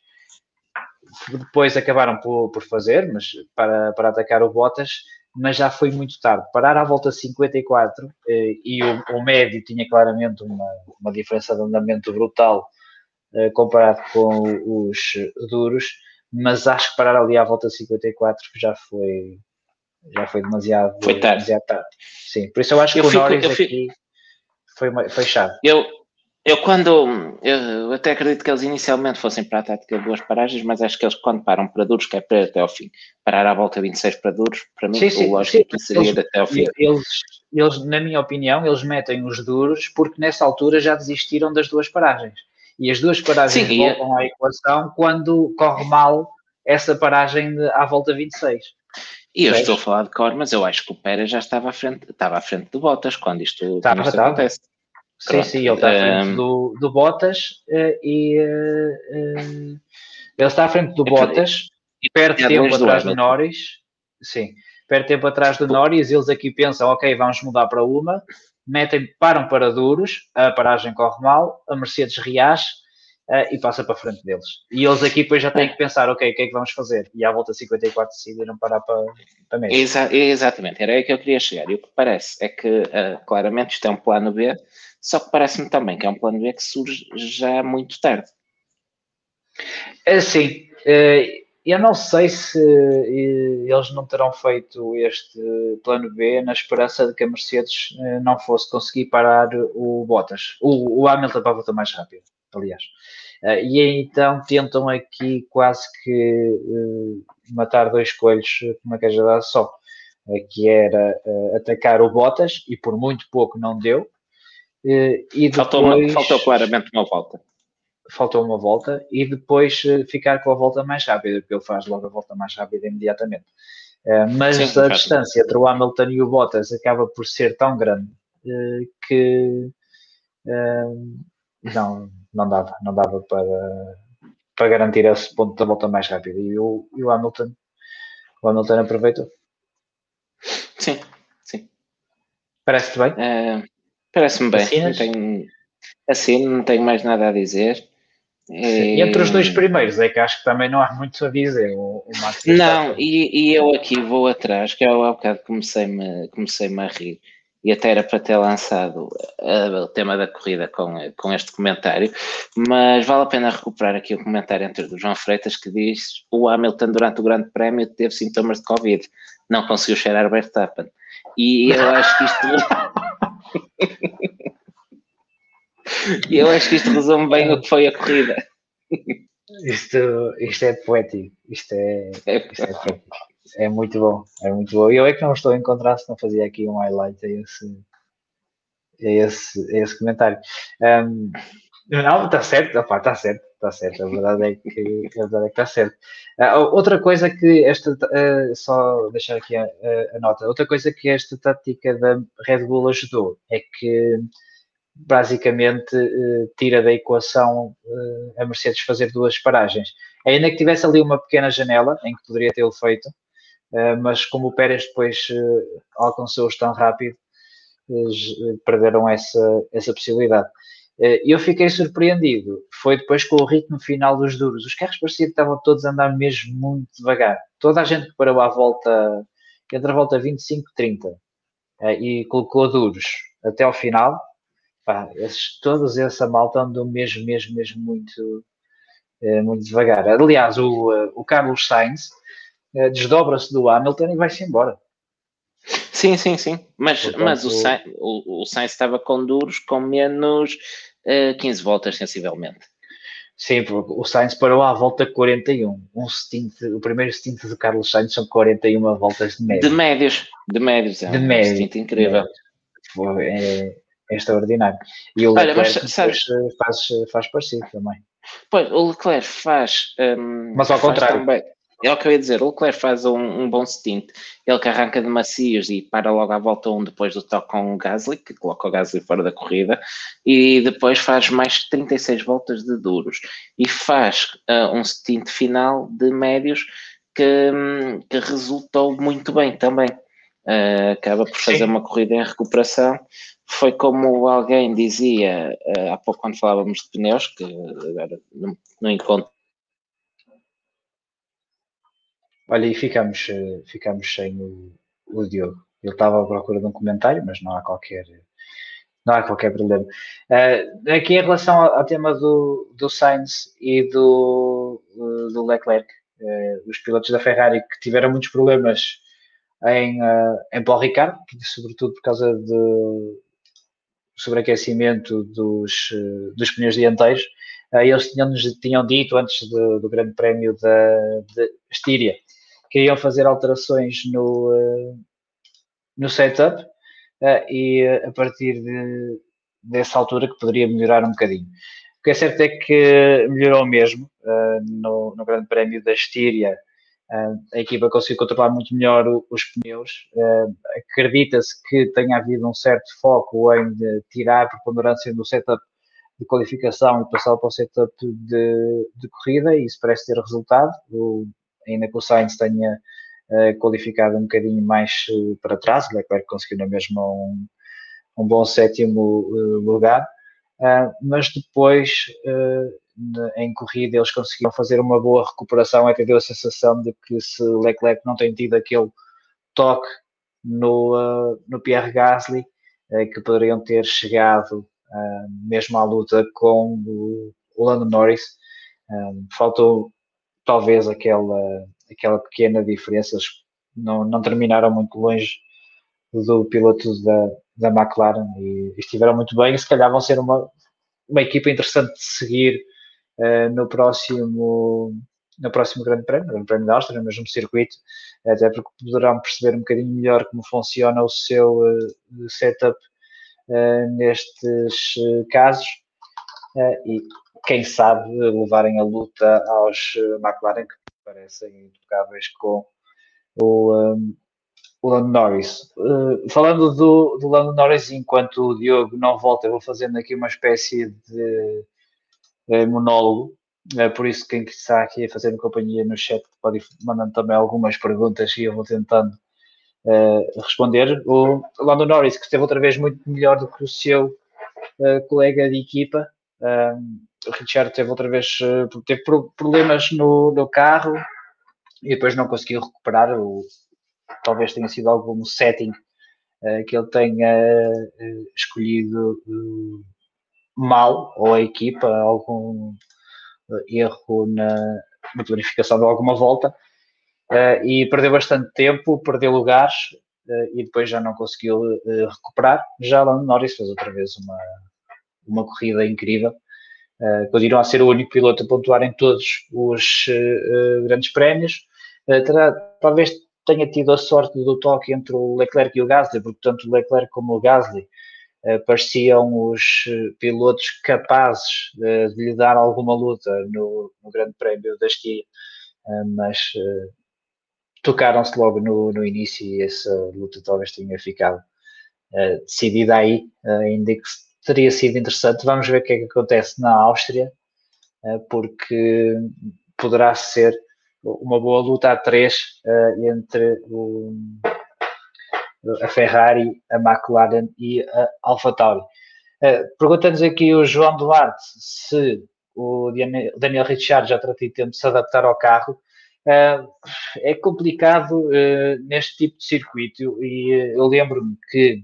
Depois acabaram por, por fazer, mas para, para atacar o Bottas, mas já foi muito tarde. Parar à volta 54 eh, e o, o, médio tinha claramente uma, uma diferença de andamento brutal eh, comparado com os duros, mas acho que parar ali à volta 54 já foi já foi demasiado, foi tarde. demasiado tarde. Sim, por isso eu acho eu que fico, o Norris aqui fico... foi, foi chave. Eu, eu quando eu até acredito que eles inicialmente fossem para a tática de duas paragens, mas acho que eles quando param para duros, que é para até ao fim, parar à volta 26 para duros, para mim sim, sim, o lógico sim, seria eles, até ao fim. Eles, eles, na minha opinião, eles metem os duros porque nessa altura já desistiram das duas paragens. E as duas paragens sim, voltam à equação quando corre mal essa paragem de, à volta 26. E eu estou a falar de cor, mas eu acho que o Pérez já estava à frente, estava à frente de Bottas quando isto, estava, quando isto acontece. Sim, sim, ele está à frente um, do, do Bottas uh, e uh, uh, ele está à frente do Bottas e perde tempo atrás do Norris. Sim, perde tempo atrás do Norris. Eles aqui pensam, ok, vamos mudar para uma, metem, param para duros, a paragem corre mal, a Mercedes reage e passa para frente deles. E eles aqui depois já têm que pensar, ok, o que é que vamos fazer? E à volta 54 decidiram parar para, para mesmo. Exa exatamente, era aí que eu queria chegar. E o que parece é que, uh, claramente, isto é um plano B, só que parece-me também que é um plano B que surge já muito tarde. É, sim, uh, eu não sei se eles não terão feito este plano B na esperança de que a Mercedes não fosse conseguir parar o Bottas, o, Hamilton para a volta mais rápido, aliás. E então tentam aqui quase que matar dois coelhos com uma cajadada só, uh, que era atacar o Bottas, e por muito pouco não deu. E depois, faltou, uma, faltou claramente uma volta. Faltou uma volta, e depois ficar com a volta mais rápida, porque ele faz logo a volta mais rápida imediatamente. mas Sim, a distância entre o Hamilton e o Bottas acaba por ser tão grande que não, não dava, não dava para, para garantir esse ponto da volta mais rápida. E o, e o Hamilton, o Hamilton aproveitou. Sim, sim. Parece-te bem? Parece-me bem. Não tenho, assim, não tenho mais nada a dizer. E entre os dois primeiros é que acho que também não há muito a dizer. O, o não, e, e, eu aqui vou atrás, que eu há bocado comecei-me comecei a rir e até era para ter lançado uh, o tema da corrida com, com este comentário, mas vale a pena recuperar aqui o comentário entre o João Freitas que diz o Hamilton durante o Grande Prémio teve sintomas de Covid, não conseguiu cheirar Verstappen. E eu acho que isto. eu acho que isto resume bem o que foi a corrida. Isto, isto é poético, isto é, isto é poético. É muito bom, é muito bom. E eu é que não estou a encontrar se não fazia aqui um highlight a esse, a esse, a esse comentário. Um, não, está certo, está certo, está certo. A verdade é que, a verdade é que está certo. Uh, outra coisa que esta, uh, só deixar aqui a, a, nota, outra coisa que esta tática da Red Bull ajudou é que basicamente uh, tira da equação a Mercedes fazer duas paragens. Ainda que tivesse ali uma pequena janela em que poderia tê-lo feito, eh, mas como o Pérez depois eh, alcançou-os tão rápido, eh, perderam essa, essa possibilidade. Eu fiquei surpreendido, foi depois com o ritmo final dos duros. Os carros pareciam que estavam todos a andar mesmo muito devagar. Toda a gente que parou à volta, entre a volta 25 e 30, e colocou duros até ao final, pá, esses, todos essa malta andam mesmo, mesmo, mesmo muito, muito devagar. Aliás, o, o Carlos Sainz, desdobra-se do Hamilton e vai-se embora. Sim, sim, sim. Mas, Portanto, mas o, Sainz, o, o Sainz estava com duros com menos uh, eh, 15 voltas, sensivelmente. Sim, porque o Sainz parou à volta 41. Um stint, o primeiro stint do Carlos Sainz são 41 voltas de médios. De médios, de médios, é de um médios, stint incrível. É, é, extraordinário. E o Olha, Leclerc mas, sabes, faz, faz parecido também. Pois, o Leclerc faz. Um, mas ao contrário. Também, é o que eu ia dizer, o Leclerc faz um, um, bom stint, ele que arranca de macios e para logo à volta 1 depois do toque com o Gasly, que coloca o Gasly fora da corrida, e depois faz mais 36 voltas de duros, e faz uh, um stint final de médios que, que resultou muito bem também. Uh, acaba por fazer Sim. uma corrida em recuperação. Foi como alguém dizia uh, há pouco quando falávamos de pneus, que agora não, não encontro Olha, e ficamos, ficamos sem o, o Diogo. Ele estava à procura de um comentário, mas não há qualquer, não há qualquer problema. Uh, aqui em relação ao, ao, tema do, do Sainz e do, do Leclerc, uh, os pilotos da Ferrari que tiveram muitos problemas em, uh, em Paul Ricard, sobretudo por causa do sobreaquecimento dos, dos pneus dianteiros. eles tinham, tinham dito antes do, do Grande Prémio da, de Estíria que iriam fazer alterações no, no setup uh, e uh, a partir de, dessa altura que poderia melhorar um bocadinho. O que é certo é que melhorou mesmo no, no, Grande Prémio da Estíria. a equipa conseguiu controlar muito melhor os pneus. Acredita-se que tenha havido um certo foco em tirar a preponderância do setup de qualificação e passar para o setup de, de corrida, e isso parece ter resultado. O, ainda que o Sainz tenha uh, qualificado um bocadinho mais uh, para trás, o Leclerc conseguiu na mesma um, um bom sétimo uh, lugar, mas depois em corrida eles conseguiram fazer uma boa recuperação, até deu a sensação de que se Leclerc não tem tido aquele toque no, no Pierre Gasly, que poderiam ter chegado mesmo à luta com o Lando Norris. faltou talvez aquela aquela pequena diferença. Eles não, não terminaram muito longe do piloto da, da McLaren e estiveram muito bem. Se calhar vão ser uma, uma equipa interessante de seguir uh, no próximo no próximo Grande Prémio, Grande Prémio da Áustria, no mesmo circuito, até porque poderão perceber um bocadinho melhor como funciona o seu uh, setup uh, nestes casos e quem sabe levarem a luta aos McLaren que parecem intocáveis com o, um, o Lando Norris. Uh, falando do, do Lando Norris, enquanto o Diogo não volta, eu vou fazendo aqui uma espécie de, de monólogo. É por isso quem está aqui a fazer companhia no chat pode ir mandando também algumas perguntas e eu vou tentando uh, responder. O Lando Norris, que esteve outra vez muito melhor do que o seu uh, colega de equipa, o Richard teve outra vez eh, teve problemas no, no carro e depois não conseguiu recuperar. O, talvez tenha sido algum setting uh, que ele tenha uh, escolhido uh, mal, ou a equipa, algum erro na, na, planificação de alguma volta, e perdeu bastante tempo, perdeu lugares e depois já não conseguiu recuperar. Já Lando Norris fez outra vez uma, uma corrida incrível. Uh, continua a ser o único piloto a pontuar em todos os uh, grandes prémios. Uh, terá, talvez tenha tido a sorte do toque entre o Leclerc e o Gasly, porque tanto o Leclerc como o Gasly pareciam os pilotos capazes de lhe dar alguma luta no, no Grande Prémio da Estia, mas tocaram-se logo no, no início e essa luta talvez tenha ficado decidida aí, ainda que teria sido interessante. Vamos ver o que é que acontece na Áustria, eh, porque poderá ser uma boa luta a três eh, entre o, a Ferrari, a McLaren e a AlphaTauri. Eh, pergunta-nos aqui o João Duarte se o Daniel Ricciardo já terá tido tempo de se adaptar ao carro. é complicado neste tipo de circuito e eu lembro-me que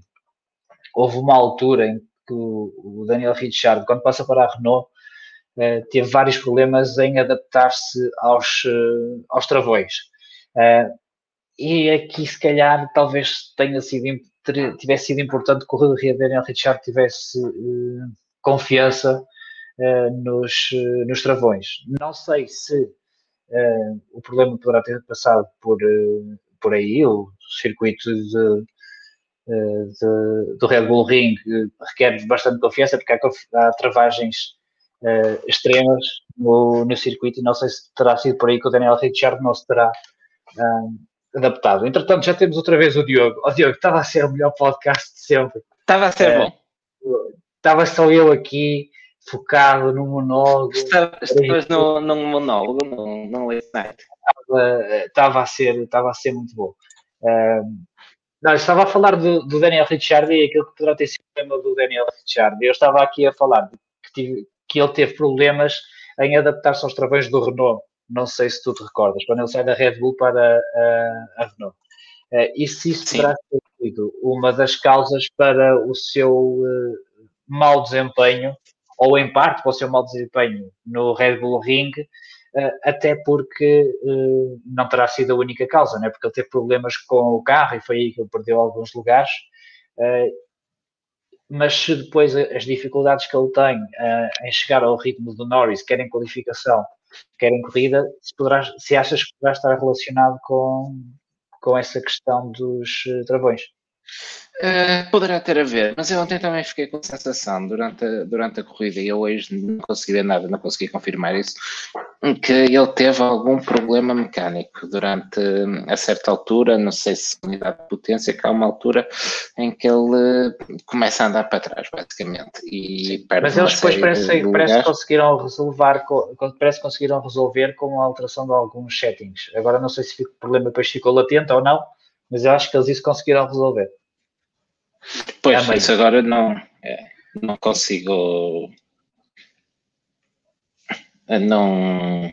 houve uma altura em que o, Daniel Ricciardo, quando passa para a Renault, uh, teve vários problemas em adaptar-se aos, uh, aos travões. Uh, e aqui, se calhar, talvez tenha sido, tivesse sido importante que o Daniel Ricciardo tivesse confiança nos, nos travões. Não sei se o problema poderá ter passado por, por aí, o circuito de de, do Red Bull Ring requer bastante confiança porque há, há travagens uh, extremas no, no circuito e não sei se terá sido por aí que o Daniel Ricciardo não se terá um, adaptado. Entretanto, já temos outra vez o Diogo. O Diogo, estava a ser o melhor podcast de sempre. Estava a ser uh, bom. Estava só eu aqui focado no monólogo. Estavas no, num monólogo, num, num late night. Estava a, ser, estava a ser muito bom. Uh, não, estava a falar do, do Daniel Ricciardo e aquilo que poderá ter sido o problema do Daniel Ricciardo. Eu estava aqui a falar que, tive, que ele teve problemas em adaptar-se aos travões do Renault. Não sei se tu te recordas, quando ele sai da Red Bull para a, a Renault. Uh, e se isso Sim. poderá ter sido uma das causas para o seu uh, mau desempenho, ou em parte para o seu mau desempenho no Red Bull Ring, até porque não terá sido a única causa, né? porque ele teve problemas com o carro e foi aí que ele perdeu alguns lugares. mas se depois as dificuldades que ele tem em chegar ao ritmo do Norris, quer em qualificação, quer em corrida, se, poderás, se achas que poderá estar relacionado com, com essa questão dos travões. Uh, poderá ter a ver, mas eu ontem também fiquei com a sensação durante a, durante a corrida e eu hoje não consegui ver nada, não consegui confirmar isso, que ele teve algum problema mecânico durante a certa altura, não sei se unidade de potência, que há uma altura em que ele começa a andar para trás, basicamente. E mas eles depois parece, de parece, conseguiram resolver, parece que conseguiram resolver com a alteração de alguns settings. Agora não sei se o problema depois ficou latente ou não, mas eu acho que eles isso conseguiram resolver. Pois, é isso agora não, é, não consigo. Não.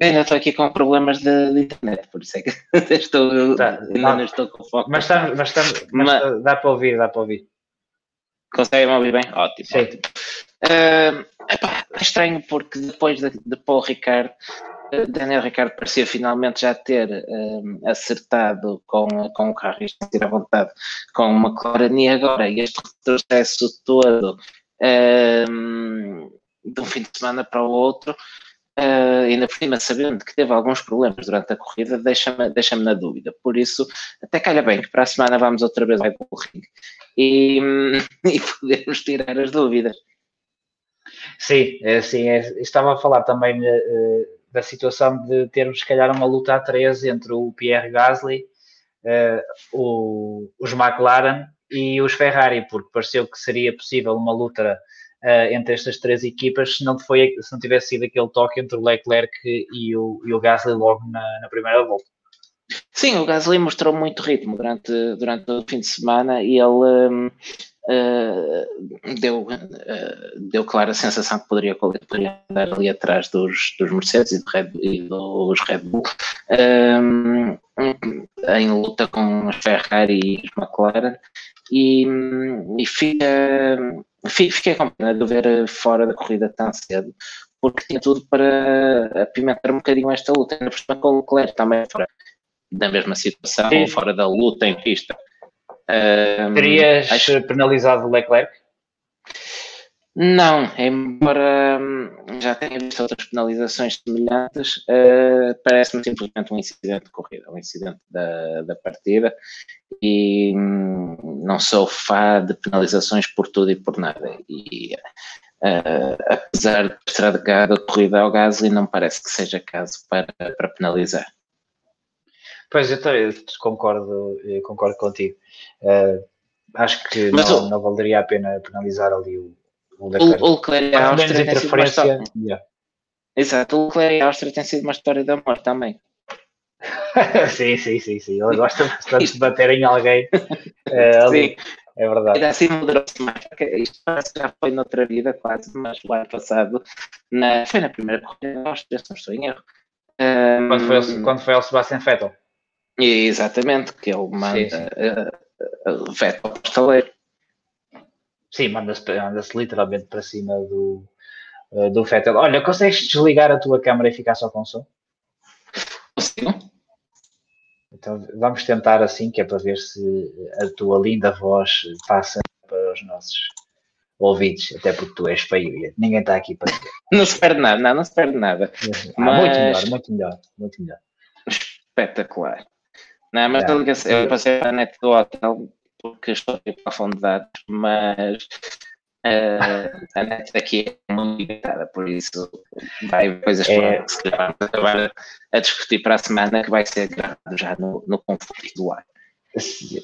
Ainda estou aqui com problemas de, de internet, por isso é que estou, tá, ainda não, não estou com foco. Mas, está, mas, está, mas, mas dá para ouvir, dá para ouvir. Conseguem ouvir bem? Ótimo. Sim. ótimo. Uh, epá, é estranho porque depois de, de Paul Ricardo Daniel Ricardo parecia finalmente já ter um, acertado com, com o carro e ter à vontade com o McLaren e agora este retrocesso todo um, de um fim de semana para o outro, uh, ainda por cima sabendo que teve alguns problemas durante a corrida, deixa-me deixa na dúvida. Por isso, até calha bem que para a semana vamos outra vez ao ring e, e podemos tirar as dúvidas. Sim, é, sim estava a falar também uh, da situação de termos, se calhar, uma luta a três entre o Pierre Gasly, uh, o, os McLaren e os Ferrari, porque pareceu que seria possível uma luta uh, entre estas três equipas se não, foi, se não tivesse sido aquele toque entre o Leclerc e o, e o Gasly logo na, na primeira volta. Sim, o Gasly mostrou muito ritmo durante, durante o fim de semana e ele um, uh, deu, uh, deu clara a sensação que poderia, poderia andar ali atrás dos, dos Mercedes e, Red, e dos Red Bull. Um, em luta com os Ferrari e os McLaren. E, e fica, fiquei com pena de ver fora da corrida tão cedo porque tinha tudo para apimentar um bocadinho esta luta, ainda por cima com o Leclerc também fora da mesma situação, fora da luta em pista. Um, Terias acho... penalizado o Leclerc? Não, embora hum, já tenha visto outras penalizações semelhantes, uh, parece-me simplesmente um incidente de corrida, um incidente da, da partida e hum, não sou fã de penalizações por tudo e por nada. E uh, apesar de estragar a corrida ao Gasly, não parece que seja caso para, para penalizar. Pois, eu, eu concordo, eu concordo contigo. Uh, acho que não, não, valeria a pena penalizar ali o, o Leclerc. O, o Leclerc e a Áustria tem sido uma história... Yeah. Exato, o Leclerc e a Áustria tem sido uma história de amor também. sim, sim, sim, sim. Ele gosta bastante de bater em alguém. Uh, sim. É verdade. Ainda assim mudou-se mais, porque isto já foi noutra vida quase, mas o ano passado na, foi na primeira corrida da Áustria, se não estou em erro. Um, quando, foi, quando foi ao Sebastian Vettel? Exatamente, que ele manda uh, uh, veto ao pistaleiro. Sim, manda-se manda literalmente para cima do, uh, do Vettel. Olha, consegues desligar a tua câmera e ficar só com som? Consigo. Então vamos tentar assim, que é para ver se a tua linda voz passa para os nossos ouvidos, até porque tu és feio e ninguém está aqui para ver. Não se perde nada, não, não se perde nada. Ah, Mas... Muito melhor, muito melhor, muito melhor. Espetacular. Não, mas eu, passei para a net do hotel porque estou aqui para a fonte de dados, mas uh, a net daqui é muito limitada, por isso vai coisas é... que se calhar vamos acabar a discutir para a semana que vai ser gravado já no, no conforto do ar.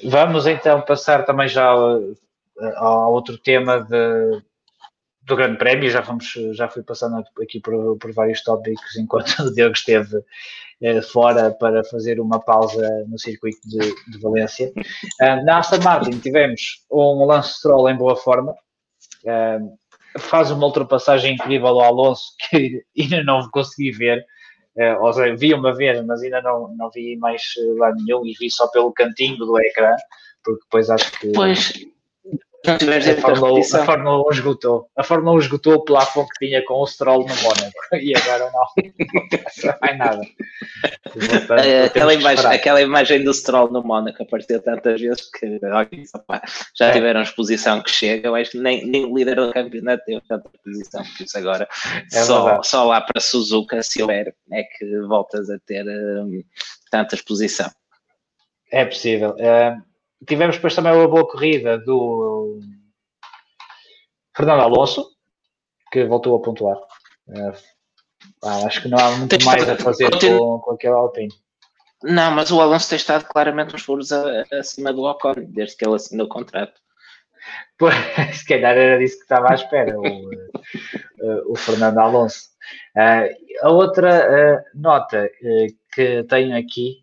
Vamos então passar também já ao, ao outro tema de, do Grande Prémio, já, fomos, já fui passando aqui por, por vários tópicos enquanto o Diogo esteve eh, fora para fazer uma pausa no circuito de, de Valência. Uh, na Aston Martin tivemos um Lance Stroll em boa forma, uh, faz uma ultrapassagem incrível ao Alonso que ainda não consegui ver, Uh, ou seja, vi uma vez, mas ainda não, não vi mais lá nenhum e vi só pelo cantinho do ecrã, porque depois acho que. Pois, não tiveres a, Fórmula, a Fórmula 1 esgotou. A Fórmula 1 esgotou o plafond que tinha com o Stroll no Mónaco. E agora não. Não mais nada. Portanto, aquela, imagem, aquela imagem do Stroll no Mónaco apareceu tantas vezes que opa, já é. tiveram exposição que chega. Eu acho que nem, nem o líder do campeonato teve tanta exposição. Por isso agora é só, só lá para Suzuka, se houver, é que voltas a ter um, tanta exposição. É possível. Uh, tivemos depois também uma boa corrida do Fernando Alonso, que voltou a pontuar. Uh, acho que não há muito mais a fazer com, com aquele Alpine. Não, mas o Alonso tem estado claramente uns furos acima do Ocon, desde que ele assinou o contrato. Pois, se calhar era disso que estava à espera, o, uh, o Fernando Alonso. Uh, a outra nota que tenho aqui Uh,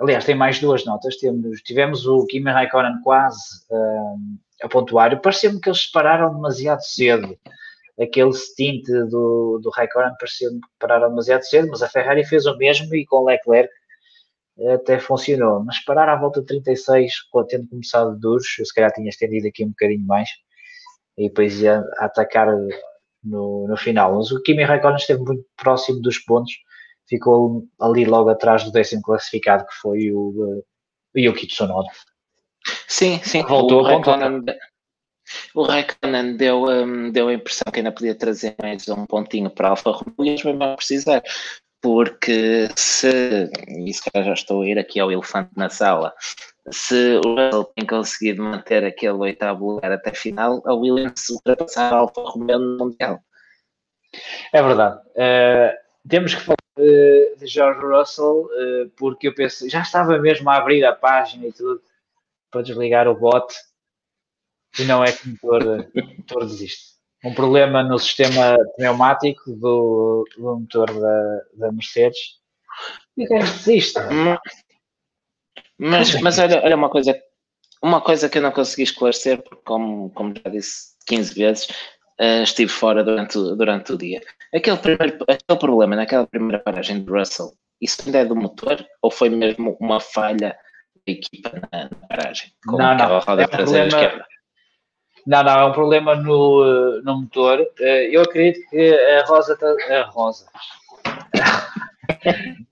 aliás, tem mais duas notas. Temos, tivemos o Kimi Raikkonen quase uh, a pontuar. Pareceu-me que eles pararam demasiado cedo. Aquele stint do, do Raikkonen pareceu-me que pararam demasiado cedo, mas a Ferrari fez o mesmo e com Leclerc até funcionou. Mas parar à volta de 36, tendo começado duros, eu se calhar tinha estendido aqui um bocadinho mais e depois ia atacar no, no final. Mas o Kimi Raikkonen esteve muito próximo dos pontos ficou ali logo atrás do décimo classificado, que foi o, o Yuki Tsunoda. Sim, sim. Voltou o a Raikkonen, o Raikkonen deu, um, deu a impressão que ainda podia trazer mais um pontinho para a Alfa Romeo e eles mesmo a precisar. Porque se, e se calhar já estou a ir aqui ao elefante na sala, se o Russell tem conseguido manter aquele oitavo lugar até a final, a Williams ultrapassar a Alfa Romeo no Mundial. É verdade. Uh, temos que falar de, de George Russell, uh, porque eu penso, já estava mesmo a abrir a página e tudo para desligar o bot e não é que o motor, o motor desiste. Um problema no sistema pneumático do, do motor da, da Mercedes e o gajo desiste. Mas, mas olha, olha uma coisa, uma coisa que eu não consegui esclarecer, porque como, como já disse 15 vezes, uh, estive fora durante, durante o dia. Aquele, primeiro, aquele problema naquela primeira paragem de Russell, isso ainda é do motor ou foi mesmo uma falha da equipa na, na paragem? Com não, não. Roda é um problema... Não, não, é um problema no, eh, no motor. Eh, eu acredito que a Rosa. A Rosa.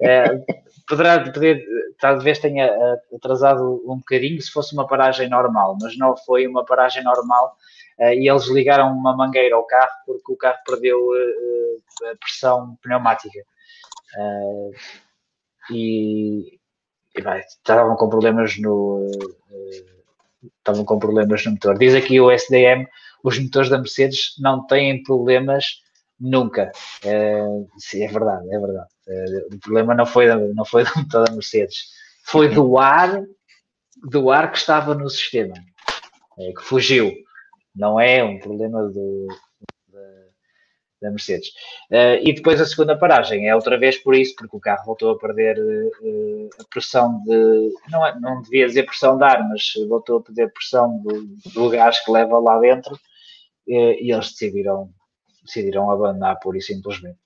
é, poderá, poder, talvez tenha atrasado um bocadinho se fosse uma paragem normal, mas não foi uma paragem normal e eles ligaram uma mangueira ao carro porque o carro perdeu uh, a pressão pneumática. E, e vai, estavam com problemas no estavam com problemas no motor. Diz aqui o SDM, os motores da Mercedes não têm problemas nunca. sim, é verdade, é verdade. o problema não foi, não foi do motor da Mercedes, foi do ar, do ar que estava no sistema, que fugiu não é um problema do, da, da Mercedes. Uh, e depois a segunda paragem é outra vez por isso, porque o carro voltou a perder uh, a pressão de. Não, é, não devia dizer pressão de ar, mas voltou a perder pressão do, do gás que leva lá dentro uh, e eles decidiram, decidiram abandonar pura e simplesmente.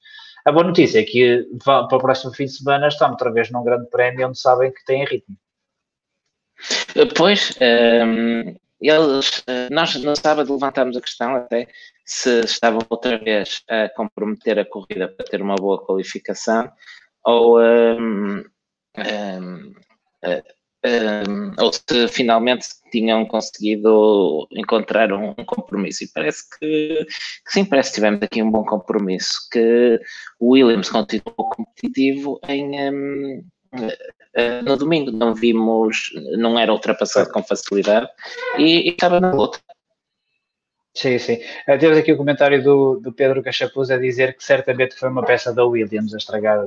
A boa notícia é que para o próximo fim de semana estamos outra vez num grande prémio onde sabem que tem ritmo. Pois, um, ehm, eles, eh, nós no sábado levantámos a questão até se estavam outra vez a comprometer a corrida para ter uma boa qualificação ou, um, um, um, ou se finalmente tinham conseguido encontrar um, compromisso. E parece que, que, sim, parece que tivemos aqui um bom compromisso, que o Williams continuou competitivo em, Uh, no domingo não vimos, não era ultrapassado com facilidade e, e estava na luta. Sim, sim. Uh, temos aqui o comentário do, do Pedro Cachapuz a dizer que certamente foi uma peça da Williams a estragar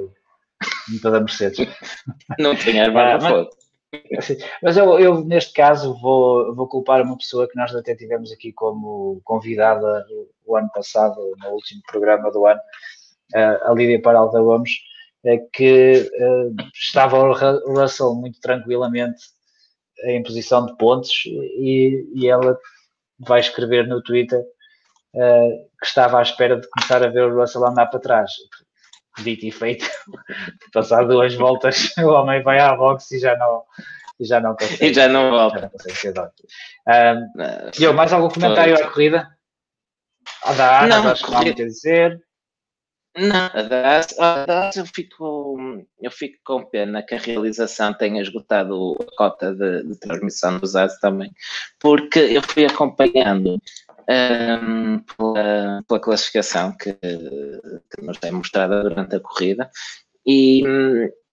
toda a Mercedes. não tinha armado ah, mas, mas eu, eu, neste caso, vou, vou culpar uma pessoa que nós até tivemos aqui como convidada o ano passado, no último programa do ano, uh, a Lídia Paralta Gomes, que uh, estava o Russell muito tranquilamente em posição de pontos e, e ela vai escrever no Twitter uh, que estava à espera de começar a ver o Russell andar para trás. dito e feito. Passar duas voltas, o homem vai à boxe e já não, e já não consegue. E já não volta. Já não consegue um, eu, mais algum comentário à corrida? A da Ana, não, acho que não há muito a dizer. Não, a das, a das eu, fico, eu fico com pena que a realização tenha esgotado a cota de, de transmissão dos AS também, porque eu fui acompanhando um, pela, pela, classificação que, que nos é mostrada durante a corrida e,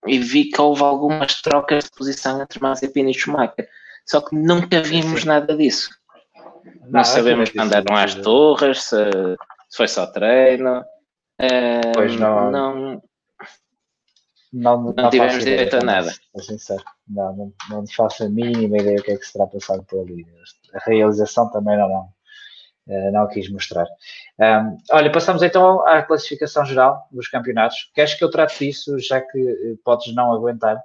e, vi que houve algumas trocas de posição entre Mazepin e Schumacher, só que nunca vimos nada disso. Não, não sabemos se andaram às torres, se, se foi só treino pois não. Não, não, não, não tivemos direito a nada. sincero. Não, não, não faço a mínima ideia do que é que se terá passado por ali. A realização também não, não, eh, não quis mostrar. Um, olha, passamos então à classificação geral dos campeonatos. Queres que eu trate disso, já que eh, podes não aguentar?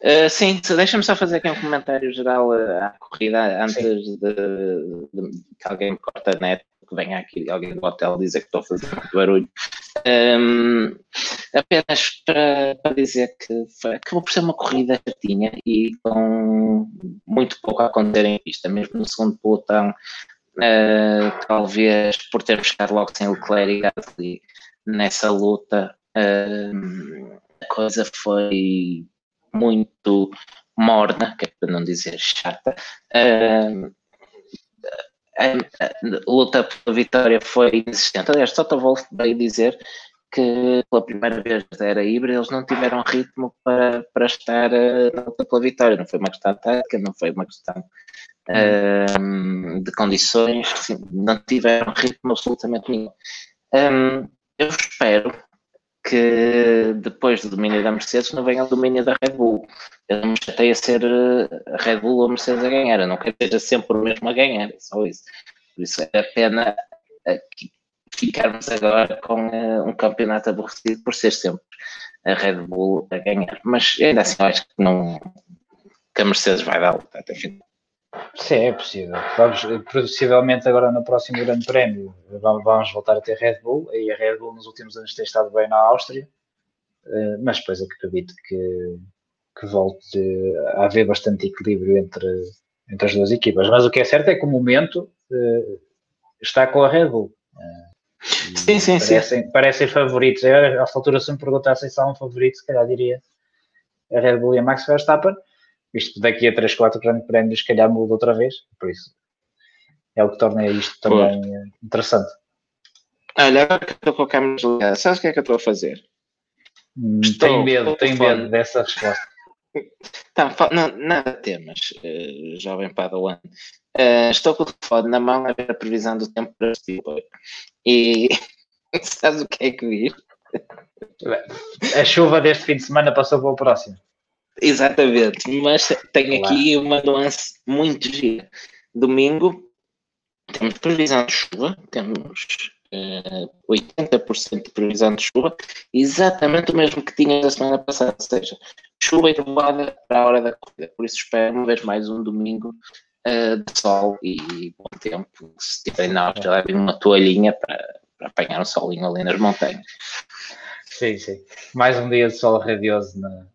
Uh, sim, deixa-me só fazer aqui um comentário geral à corrida antes de, de, que alguém corte a net que venha aqui alguém do hotel dizer que estou a fazer muito barulho. Um, apenas para, dizer que foi, acabou por ser uma corrida chatinha e com muito pouco a acontecer em pista, mesmo no segundo pelotão, uh, talvez por termos ficado logo sem Leclerc e Gasly nessa luta, uh, a coisa foi muito morna, que é para não dizer chata. Uh, a, luta pela vitória foi inexistente. Aliás, Toto Wolff veio dizer que pela primeira vez da era híbrida eles não tiveram ritmo para, para estar uh, na luta pela vitória. Não foi uma questão tática, não foi uma questão uh, de condições, não tiveram ritmo absolutamente nenhum. Um, eu espero que depois do domínio da Mercedes não venha o domínio da Red Bull. Eu não me chatei a ser eh, a Red Bull ou a Mercedes a ganhar, eu não quero que seja sempre o mesmo a ganhar, é só isso. Por isso é pena eh, ficarmos agora com uh, um campeonato aborrecido por ser sempre a Red Bull a ganhar. Mas ainda assim acho que não que a Mercedes vai dar luta até fim. Sim, é possível. Vamos, possivelmente agora no próximo Grande Prémio vamos voltar a ter Red Bull, e a Red Bull nos últimos anos tem estado bem na Áustria, eh, mas depois acredito que, que volte a haver bastante equilíbrio entre, entre as duas equipas. Mas o que é certo é que o momento eh, está com a Red Bull. Eh, sim, sim, parecem, sim. Parecem favoritos. Eu, a essa altura, se me perguntassem se há um favorito, se calhar diria a Red Bull e a Max Verstappen isto daqui a 3, 4 grandes prémios, se calhar muda outra vez, por isso é o que torna isto também. Eh, interessante. Olha, agora que estou com a câmera desligada, sabes o que é que eu estou a fazer? Hum, estou, tenho medo, tenho medo dessa resposta. Tá, não, nada temas, uh, jovem Padawan. Uh, estou com o telefone na mão a ver a previsão do tempo para este E sabes o que é que vi? A chuva deste fim de semana passou para o próximo. Exatamente, mas tem aqui uma nuance muito gira. Domingo temos previsão de chuva, temos uh, eh, 80% de previsão de chuva, exatamente o mesmo que tinha na semana passada, ou seja, chuva e trovoada para a hora da corrida. Por isso espero uma vez mais um domingo uh, de sol e bom tempo. Se tiverem na hora, levem uma toalhinha para, para apanhar um solinho ali nas montanhas. Sim, sim. Mais um dia de sol radioso na,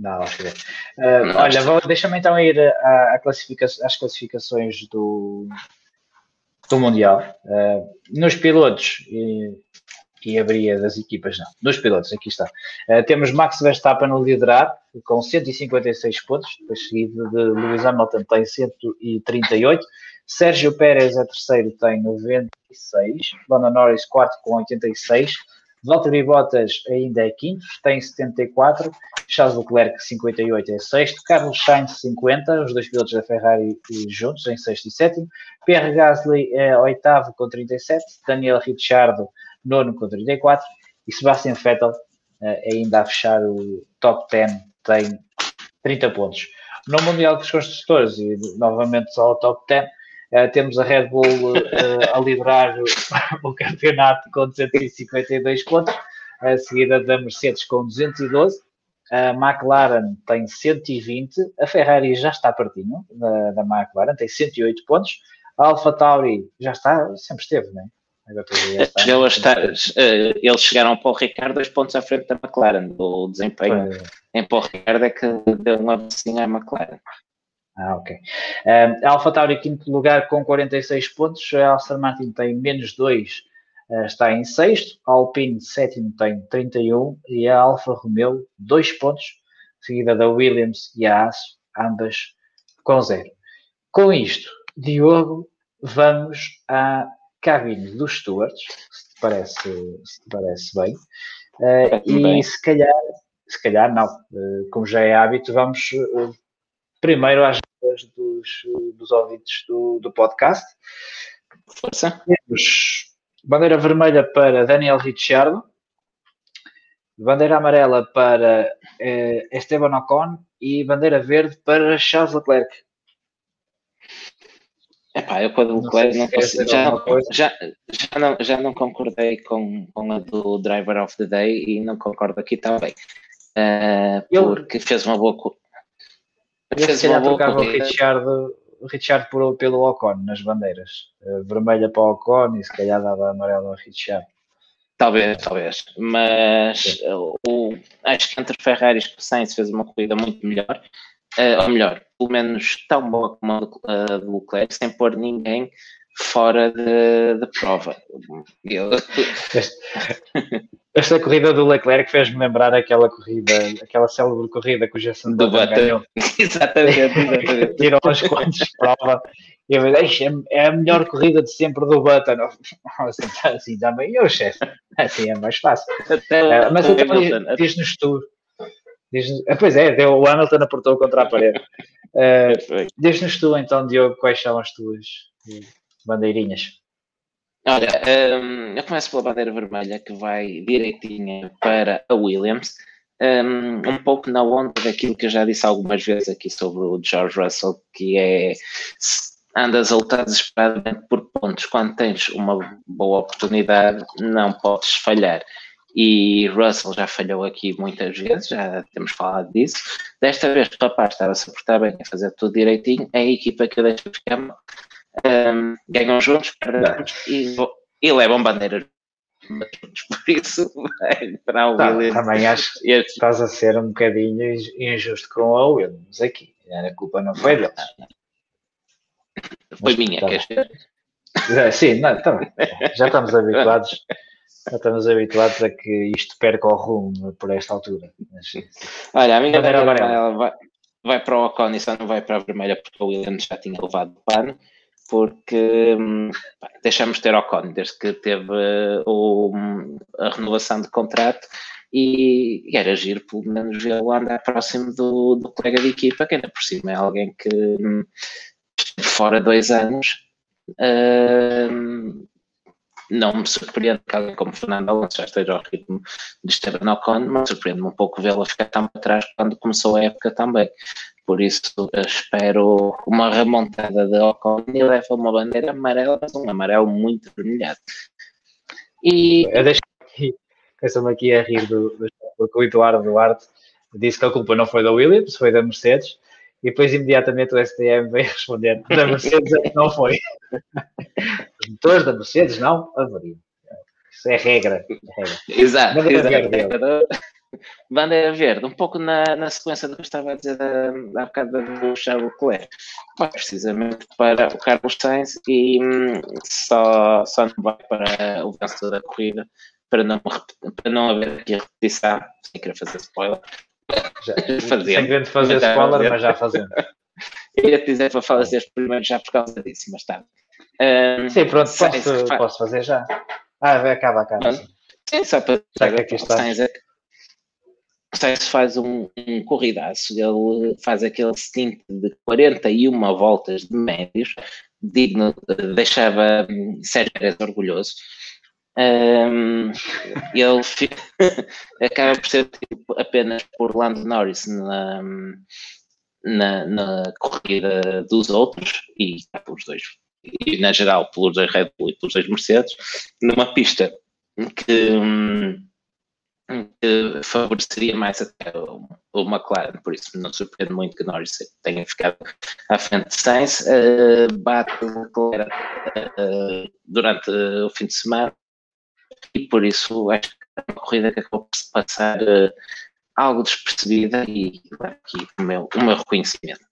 não, uh, olha, vou, deixa-me então ir à, à classifica às classificações do, do Mundial. Uh, nos pilotos, e, e abria das equipas, não. Nos pilotos, aqui está. Uh, temos Max Verstappen no liderar, com 156 pontos, depois seguido de Lewis Hamilton, tem 138. Sérgio Pérez é terceiro, tem 96. Lando Norris, quarto, com 86. Valtteri Bottas ainda é quinto, tem 74. Charles Leclerc, 58, é sexto. Carlos Sainz, 50. Os dois pilotos da Ferrari juntos, em sexto e sétimo. Pierre Gasly é oitavo, com 37. Daniel Ricciardo, nono, com 34. E Sebastian Vettel, eh, ainda a fechar o top 10, tem 30 pontos. No Mundial dos Construtores, e novamente só o top 10, Uh, temos a Red Bull uh, a liderar o, o, campeonato com 252 pontos, a seguida da Mercedes com 212. A McLaren tem 120, a Ferrari já está pertinho da, da McLaren, tem 108 pontos. A Alpha Tauri já está, sempre esteve, né? Chegou a estar, uh, eles chegaram para o Ricardo dois pontos à frente da McLaren. O desempenho Foi. em Paul Ricardo é que deu uma vizinha à McLaren. Ah, ok. Um, Alfa Tauri, quinto lugar, com 46 pontos. A Aston Martin tem menos 2, uh, está em sexto. A Alpine, sétimo, tem 31. E a Alfa Romeo, 2 pontos, seguida da Williams e a Haas, ambas com 0. Com isto, Diogo, vamos à cabine dos stewards, se te parece, se te parece bem. Uh, e bem. se calhar, se calhar não, uh, como já é hábito, vamos primeiro às dos, dos ouvintes do, do podcast. Força. Temos bandeira vermelha para Daniel Ricciardo, bandeira amarela para eh, Esteban Ocon e bandeira verde para Charles Leclerc. Epá, eu com a do Leclerc não, se já, já, já, não, já não concordei com, com a do Driver of the Day e não concordo aqui também. Uh, porque fez uma boa eu se calhar trocava o Richard, o Richard por, pelo Ocon nas bandeiras. Uh, vermelha para o Ocon e se calhar dava amarelo ao Richard. Talvez, talvez. Mas o, acho que entre Ferraris e o Sainz fez uma corrida muito melhor. Uh, ou melhor, pelo menos tão boa como a do Leclerc, sem pôr ninguém fora de, de prova. Eu... Esta corrida do Leclerc fez-me lembrar aquela corrida, aquela célebre corrida que o Jason do Button ganhou. exatamente, exatamente. Tirou uns quantos de prova. E eu disse, é a melhor corrida de sempre do Button. Assim, assim também eu, chefe. Assim é mais fácil. Até, uh, mas então, diz-nos tu. Diz ah, pois é, deu, o Hamilton apertou contra a parede. Uh, diz-nos tu então, Diogo, quais são as tuas bandeirinhas? Olha, um, eu começo pela bandeira vermelha que vai direitinha para a Williams. Um, um, pouco na onda daquilo que eu já disse algumas vezes aqui sobre o George Russell, que é andas a lutar desesperadamente por pontos quando tens uma boa oportunidade, não podes falhar. E Russell já falhou aqui muitas vezes, já temos falado disso. Desta vez o rapaz estava a se portar bem, a fazer tudo direitinho, é a equipa que eu deixo ficar um, ganham juntos, e, e levam bandeiras por isso para o tá, Williams. Também acho que este... estás a ser um bocadinho injusto com a Williams aqui. A culpa não foi deles. Foi minha, tá queres ver? É, sim, não, também. já estamos habituados. Já estamos habituados a que isto perca o rumo por esta altura. Mas, Olha, a minha bandeira amarela vai, vai para o Ocon e só não vai para a vermelha porque o Williams já tinha levado o pano porque hum, deixamos de ter Ocon desde que teve o, a renovação de contrato e, e era giro pelo menos ele andar próximo do, do colega de equipa, que ainda por cima é alguém que hum, fora dois anos hum, não me surpreende que alguém como Fernando Alonso já esteja ao ritmo de Esteban Ocon, mas surpreende-me um pouco vê-lo ficar tão atrás quando começou a época também. Por isso espero uma remontada de Ocon e leva uma bandeira amarela, mas um amarelo muito vermelhado. E... Eu deixo aqui, me aqui a rir do, do, porque o Eduardo Duarte disse que a culpa não foi da Williams, foi da Mercedes, e depois imediatamente o STM veio responder da Mercedes é não foi. Os motores da Mercedes não haveriam. Isso é regra. É regra. Exato. exato. Bandeira verde, um pouco na, na sequência do que estava a dizer da, da bocado do Charles Leclerc, precisamente para o Carlos Sainz e hum, só, só não vai para o vencedor da corrida para não, para não haver aqui repetição, sem querer fazer spoiler. Já, sem querer fazer spoiler, mas já fazendo. Ia dizer para fazer primeiro já por causa disso, mas está. Um, Sim, pronto, posso, posso fazer já. Ah, acaba, acaba. Sim, só para. Já que aqui está. Sainz é, Sainz faz um, um corridaço, ele faz aquele stint de 41 voltas de médios, digno, deixava hum, Sérgio Pérez orgulhoso. Um, ele acaba por ser tipo, apenas por Lando Norris na, na, na, corrida dos outros e pelos dois, e na geral pelos dois Red Bull e pelos dois Mercedes, numa pista que. Hum, que favoreceria mais até o McLaren, por isso não surpreende muito que Norris tenha ficado à frente de Sainz, uh, bate Leclerc uh, durante o fim de semana e por isso acho que é uma corrida que acabou por se passar uh, algo despercebida e aqui o meu, o meu reconhecimento.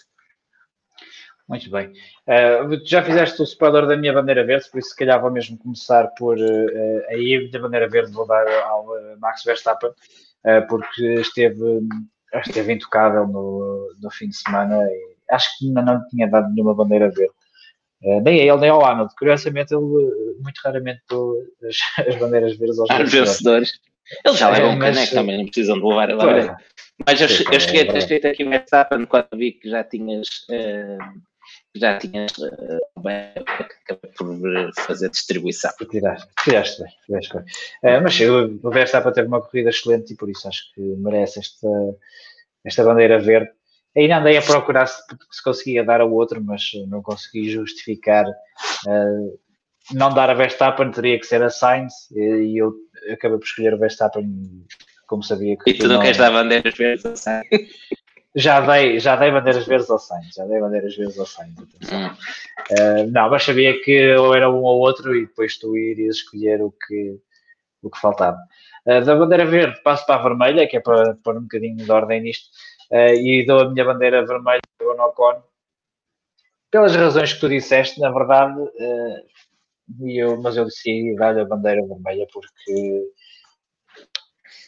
Muito bem. Uh, já fizeste o spoiler da minha bandeira verde, por isso se calhar vou mesmo começar por uh, aí da bandeira verde vou dar ao Max Verstappen, uh, porque esteve, esteve intocável no, no fim de semana e acho que ainda não tinha dado nenhuma bandeira verde. Uh, nem a ele nem ao Arnold. Curiosamente, ele muito raramente deu as, as bandeiras verdes aos vencedores. vencedores. Ele já leva um caneco também, não precisam de levar a Mas eu, eu cheguei a ter escrito aqui no Verstappen quando vi que já tinhas uh, já tinhas uh, por fazer distribuição. Tiraste, tiraste bem, tiraste bem. Uh, mas eu, o Verstappen teve uma corrida excelente e por isso acho que merece esta, esta bandeira verde. Ainda andei a procurar se, se conseguia dar ao outro, mas não consegui justificar. Uh, não dar a Verstappen teria que ser a Sainz e eu acabei por escolher o Verstappen como sabia que. E tu não, não queres dar bandeiras verdes a Sainz? Já dei, já dei bandeiras verdes ao Sainz, já dei bandeiras verdes ao Sainz. Uh, não, mas sabia que ou era um ou outro e depois tu irias escolher o que, o que faltava. Uh, da bandeira verde passo para a vermelha, que é para pôr um bocadinho de ordem nisto, uh, e dou a minha bandeira vermelha ao Ocon. Pelas razões que tu disseste, na verdade, eu, mas eu decidi dar a bandeira vermelha porque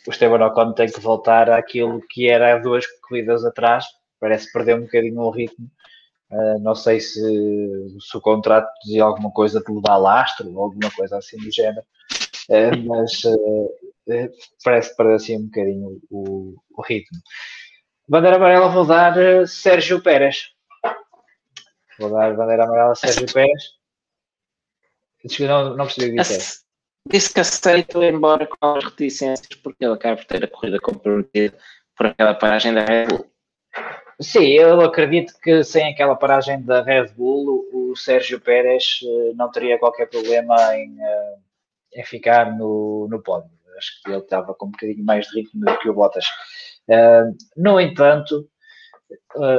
o Esteban Ocon tem que voltar àquilo que era há duas corridas atrás. Parece que perdeu um bocadinho o ritmo. Uh, não sei se, se, o contrato dizia alguma coisa de mudar lastro ou alguma coisa assim do género, uh, mas uh, parece que perdeu assim um bocadinho o, o, ritmo. Bandeira amarela vou dar Sérgio Pérez. Vou dar bandeira amarela a Sérgio Pérez. Não, não percebi o que disse. Disse que aceito, embora com as reticências, porque ele acaba por ter a corrida comprometida por aquela paragem da Red Bull. Sim, eu acredito que sem aquela paragem da Red Bull, o Sérgio Pérez eh, não teria qualquer problema em, eh, em ficar no, no pódio. Acho que ele estava com um bocadinho mais de ritmo do que o Bottas. Uh, no entanto,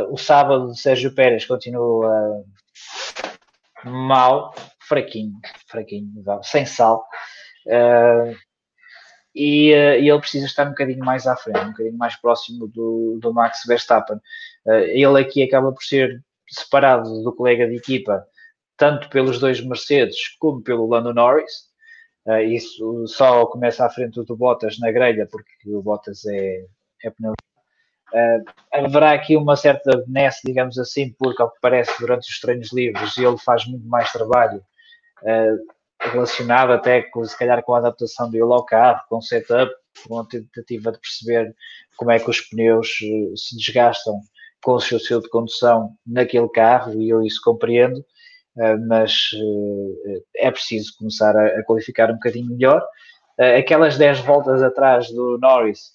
o sábado o Sérgio Pérez continua mal, fraquinho, fraquinho, sem sal. Uh, e, uh, e, ele precisa estar um bocadinho mais à frente, um bocadinho mais próximo do, do Max Verstappen. Uh, ele aqui acaba por ser separado do colega de equipa, tanto pelos dois Mercedes como pelo Lando Norris. Uh, isso só começa à frente do Bottas na grelha, porque o Bottas é, é. Uh, haverá aqui uma certa benesse, digamos assim, porque ao que parece durante os treinos livres ele faz muito mais trabalho relacionado até com, se calhar com a adaptação dele ao carro, com o setup, com a tentativa de perceber como é que os pneus uh, se desgastam com o seu estilo de condução naquele carro, e eu isso compreendo, mas é preciso começar a, qualificar um bocadinho melhor. aquelas 10 voltas atrás do Norris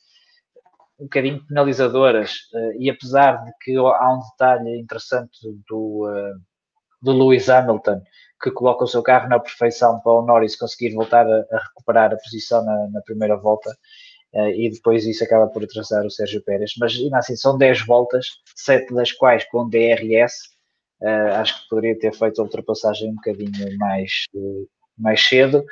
um bocadinho penalizadoras, e apesar de que há um detalhe interessante do, do Lewis Hamilton, que coloca o seu carro na perfeição para o Norris conseguir voltar a, a recuperar a posição na, na primeira volta, uh, e depois isso acaba por atrasar o Sérgio Pérez. Mas ainda assim, são 10 voltas, 7 das quais com DRS. acho que poderia ter feito a ultrapassagem um bocadinho mais, mais cedo.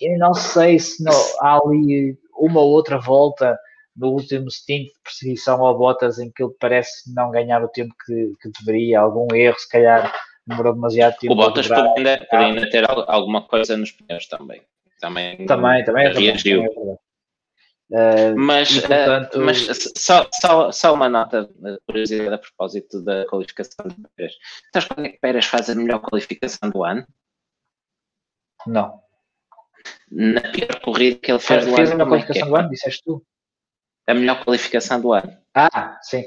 e não sei se não, há ali uma ou outra volta no último stint de perseguição ao Bottas, em que ele parece não ganhar o tempo que, que deveria, algum erro, se calhar demorou demasiado tempo. O Bottas pode ainda, pode ainda ter alguma coisa nos pneus também. Também, também, também é reagiu. Uh, mas, e, portanto... uh, mas só, só, só uma nota curiosidade a propósito da qualificação de Pérez. Sabes quando é que Pérez faz a melhor qualificação do ano? Não. Na pior corrida que ele fez, fez do ano. Fez a melhor qualificação é? do ano, disseste tu? a melhor qualificação do ano. Ah, sim.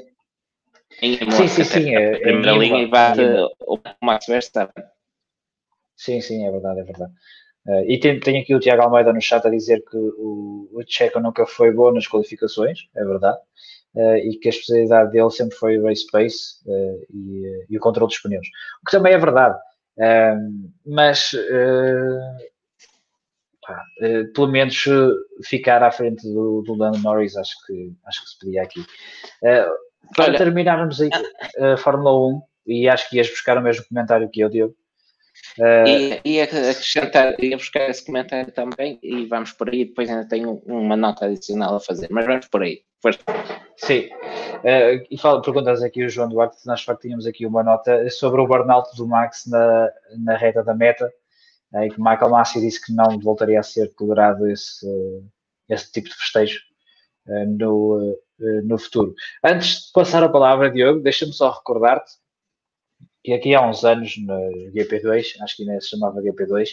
Em sim, sim, sim. É, primeira é linha e bate o Max Verstappen. Sim, sim, é verdade, é verdade. Uh, e tem, tem, aqui o Tiago Almeida no chat a dizer que o, o Checo nunca foi bom nas qualificações, é verdade, uh, e que a especialidade dele sempre foi o race pace uh, e, e, o controle dos pneus, o que também é verdade. mas uh, pelo menos ficar à frente do, do Lando Norris, acho que, acho que se podia aqui. Para Olha, terminarmos a, a Fórmula 1, e acho que ias buscar o mesmo comentário que eu, Diogo. Uh, e ia acrescentar, ia buscar esse comentário também e vamos por aí. Depois ainda tenho uma nota adicional a fazer, mas vamos por aí. Sim, uh, e fala, perguntas aqui o João Duarte, nós de facto tínhamos aqui uma nota sobre o burnout do Max na, na reta da meta, uh, e que Michael Massi disse que não voltaria a ser tolerado esse, esse tipo de festejo uh, no, no futuro. Antes de passar a palavra, Diogo, deixa-me só recordar-te que aqui há uns anos no GP2, acho que ainda se chamava GP2,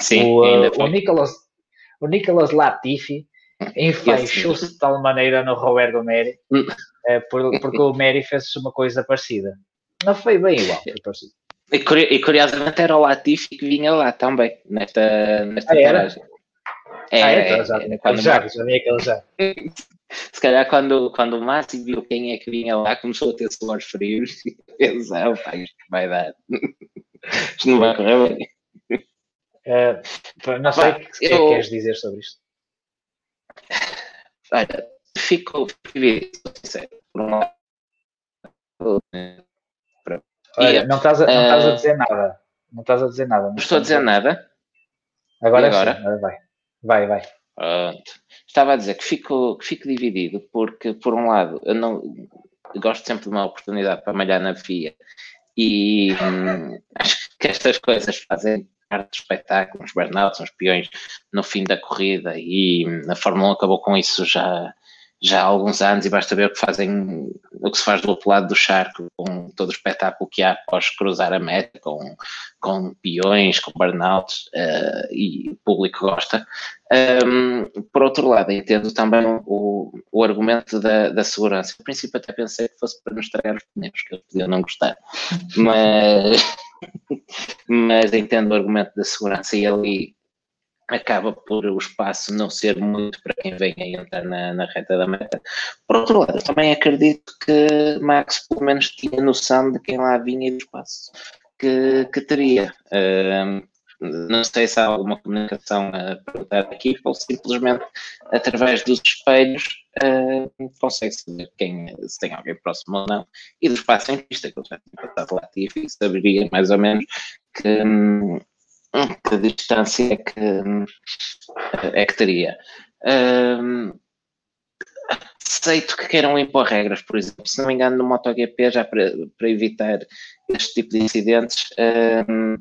Sim, o, o, Nicolas, o Nicolas Latifi enfaixou-se de tal maneira no Roberto Meri, hum. é, porque o Meri fez uma coisa parecida. Não foi bem igual, foi parecido. E, curiosamente era o Latifi que vinha lá também, nesta, nesta ah, paragem. É, ah, é, já, é, quando já, já vinha aquele já. Se calhar quando, quando o Márcio viu quem é que vinha lá, começou a ter suores frios e pensou, pá, isto vai dar. isto não vai correr bem. Uh, não sei o que, que eu... queres dizer sobre isto. Olha, fico sincero. Por um lado, Olha, não estás, a, não estás a eh, dizer nada. Não estás a dizer nada. Não estou a dizer nada. Agora, agora? Sim, vai. Vai, vai. Estava a dizer que fico, que fico dividido, porque, por um lado, eu não eu gosto sempre de uma oportunidade para malhar na FIA e hum, acho que estas coisas fazem parte do espetáculo, os burnouts, os peões no fim da corrida e hum, a Fórmula 1 acabou com isso já, já há alguns anos e basta ver o que fazem, o que se faz do outro lado do charco, com todo o espetáculo que há após cruzar a meta, com, com peões, com burnouts, uh, e o público gosta. Um, por outro lado, entendo também o, o argumento da, da segurança. No princípio até pensei que fosse para nos estragar os pneus, que eu podia não gostar, mas, mas entendo o argumento da segurança e ali acaba por o espaço não ser muito para quem vem a entrar na, na reta da meta. Por outro lado, também acredito que Max pelo menos tinha noção de quem lá vinha e do espaço que, que teria. Não sei se há alguma comunicação a perguntar aqui, ou simplesmente através dos espelhos uh, consegue saber quem, se tem alguém próximo ou não, e do espaço em pista, que eu já tinha passado lá e saberia mais ou menos que, hum, que distância é que, é que teria. Um, aceito que queiram impor regras, por exemplo, se não me engano, no MotoGP, já para, para evitar este tipo de incidentes, um,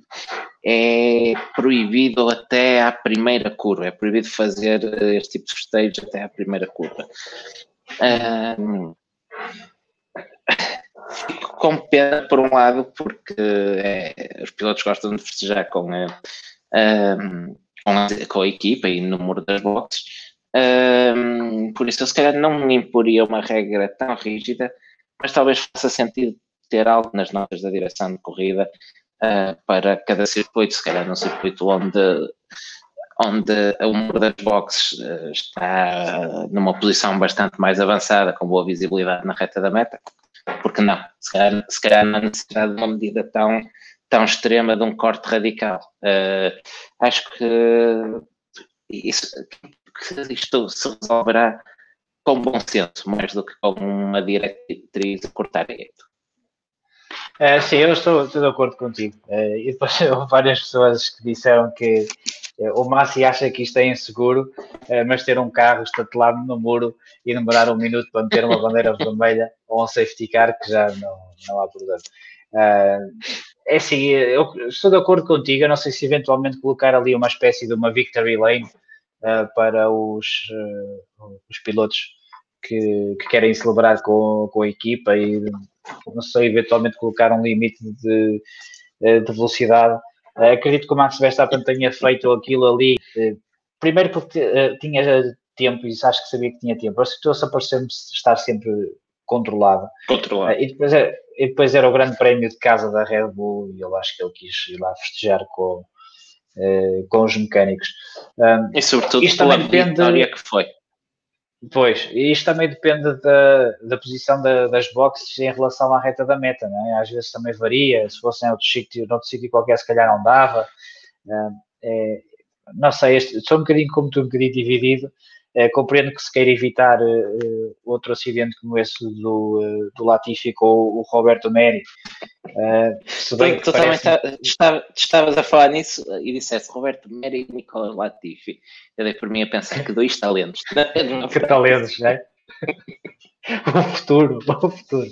é proibido até à primeira curva, é proibido fazer este tipo de festejo até à primeira curva. Um, fico com pena por um lado, porque é, os pilotos gostam de festejar com a, com, a, com a equipa e no número das boxes. Um, por isso, eu se calhar não imporia uma regra tão rígida, mas talvez faça sentido ter algo nas notas da direção de corrida uh, para cada circuito, se calhar num circuito onde, onde o número das boxes está numa posição bastante mais avançada, com boa visibilidade na reta da meta, porque não? Se calhar, se calhar não há necessidade de uma medida tão, tão extrema de um corte radical. Uh, acho que isso, que isto se resolverá com bom senso, mais do que com uma diretriz a cortar É, sim, eu estou, estou, de acordo contigo. É, e depois houve várias pessoas que disseram que é, o Massi acha que isto é inseguro, mas ter um carro estatelado no muro e demorar um minuto para meter uma bandeira vermelha ou um safety car, que já não, não há problema. É assim, eu estou de acordo contigo. Eu não sei se eventualmente colocar ali uma espécie de uma victory lane para os, os pilotos que, que, querem celebrar com, com a equipa e não sei, eventualmente colocar um limite de, de velocidade Uh, acredito que o Max Verstappen tenha feito aquilo ali, uh, primeiro porque tinha tempo e acho que sabia que tinha tempo. A situação pareceu-me estar sempre controlada. Controlado. e, depois, é, e depois era o grande prémio de casa da Red Bull e eu acho que ele quis ir lá festejar com, com os mecânicos. e sobretudo pela depende, vitória que foi. Pois, isto também depende da, da posição da, das boxes em relação à reta da meta, é? Às vezes também varia, se fosse em outro sítio, outro sítio qualquer, se calhar não dava. É, não sei, este, sou um bocadinho como tu, um bocadinho dividido. Uh, compreendo que se queira evitar uh, outro acidente como esse do, uh, do Latifi com o, Roberto Neri. se bem tu, tu parece... também tá, estavas a falar nisso e disseste Roberto Neri e Nicolas Latifi. Eu dei por mim a pensar que dois talentos. que talentos, não é? o futuro, o futuro.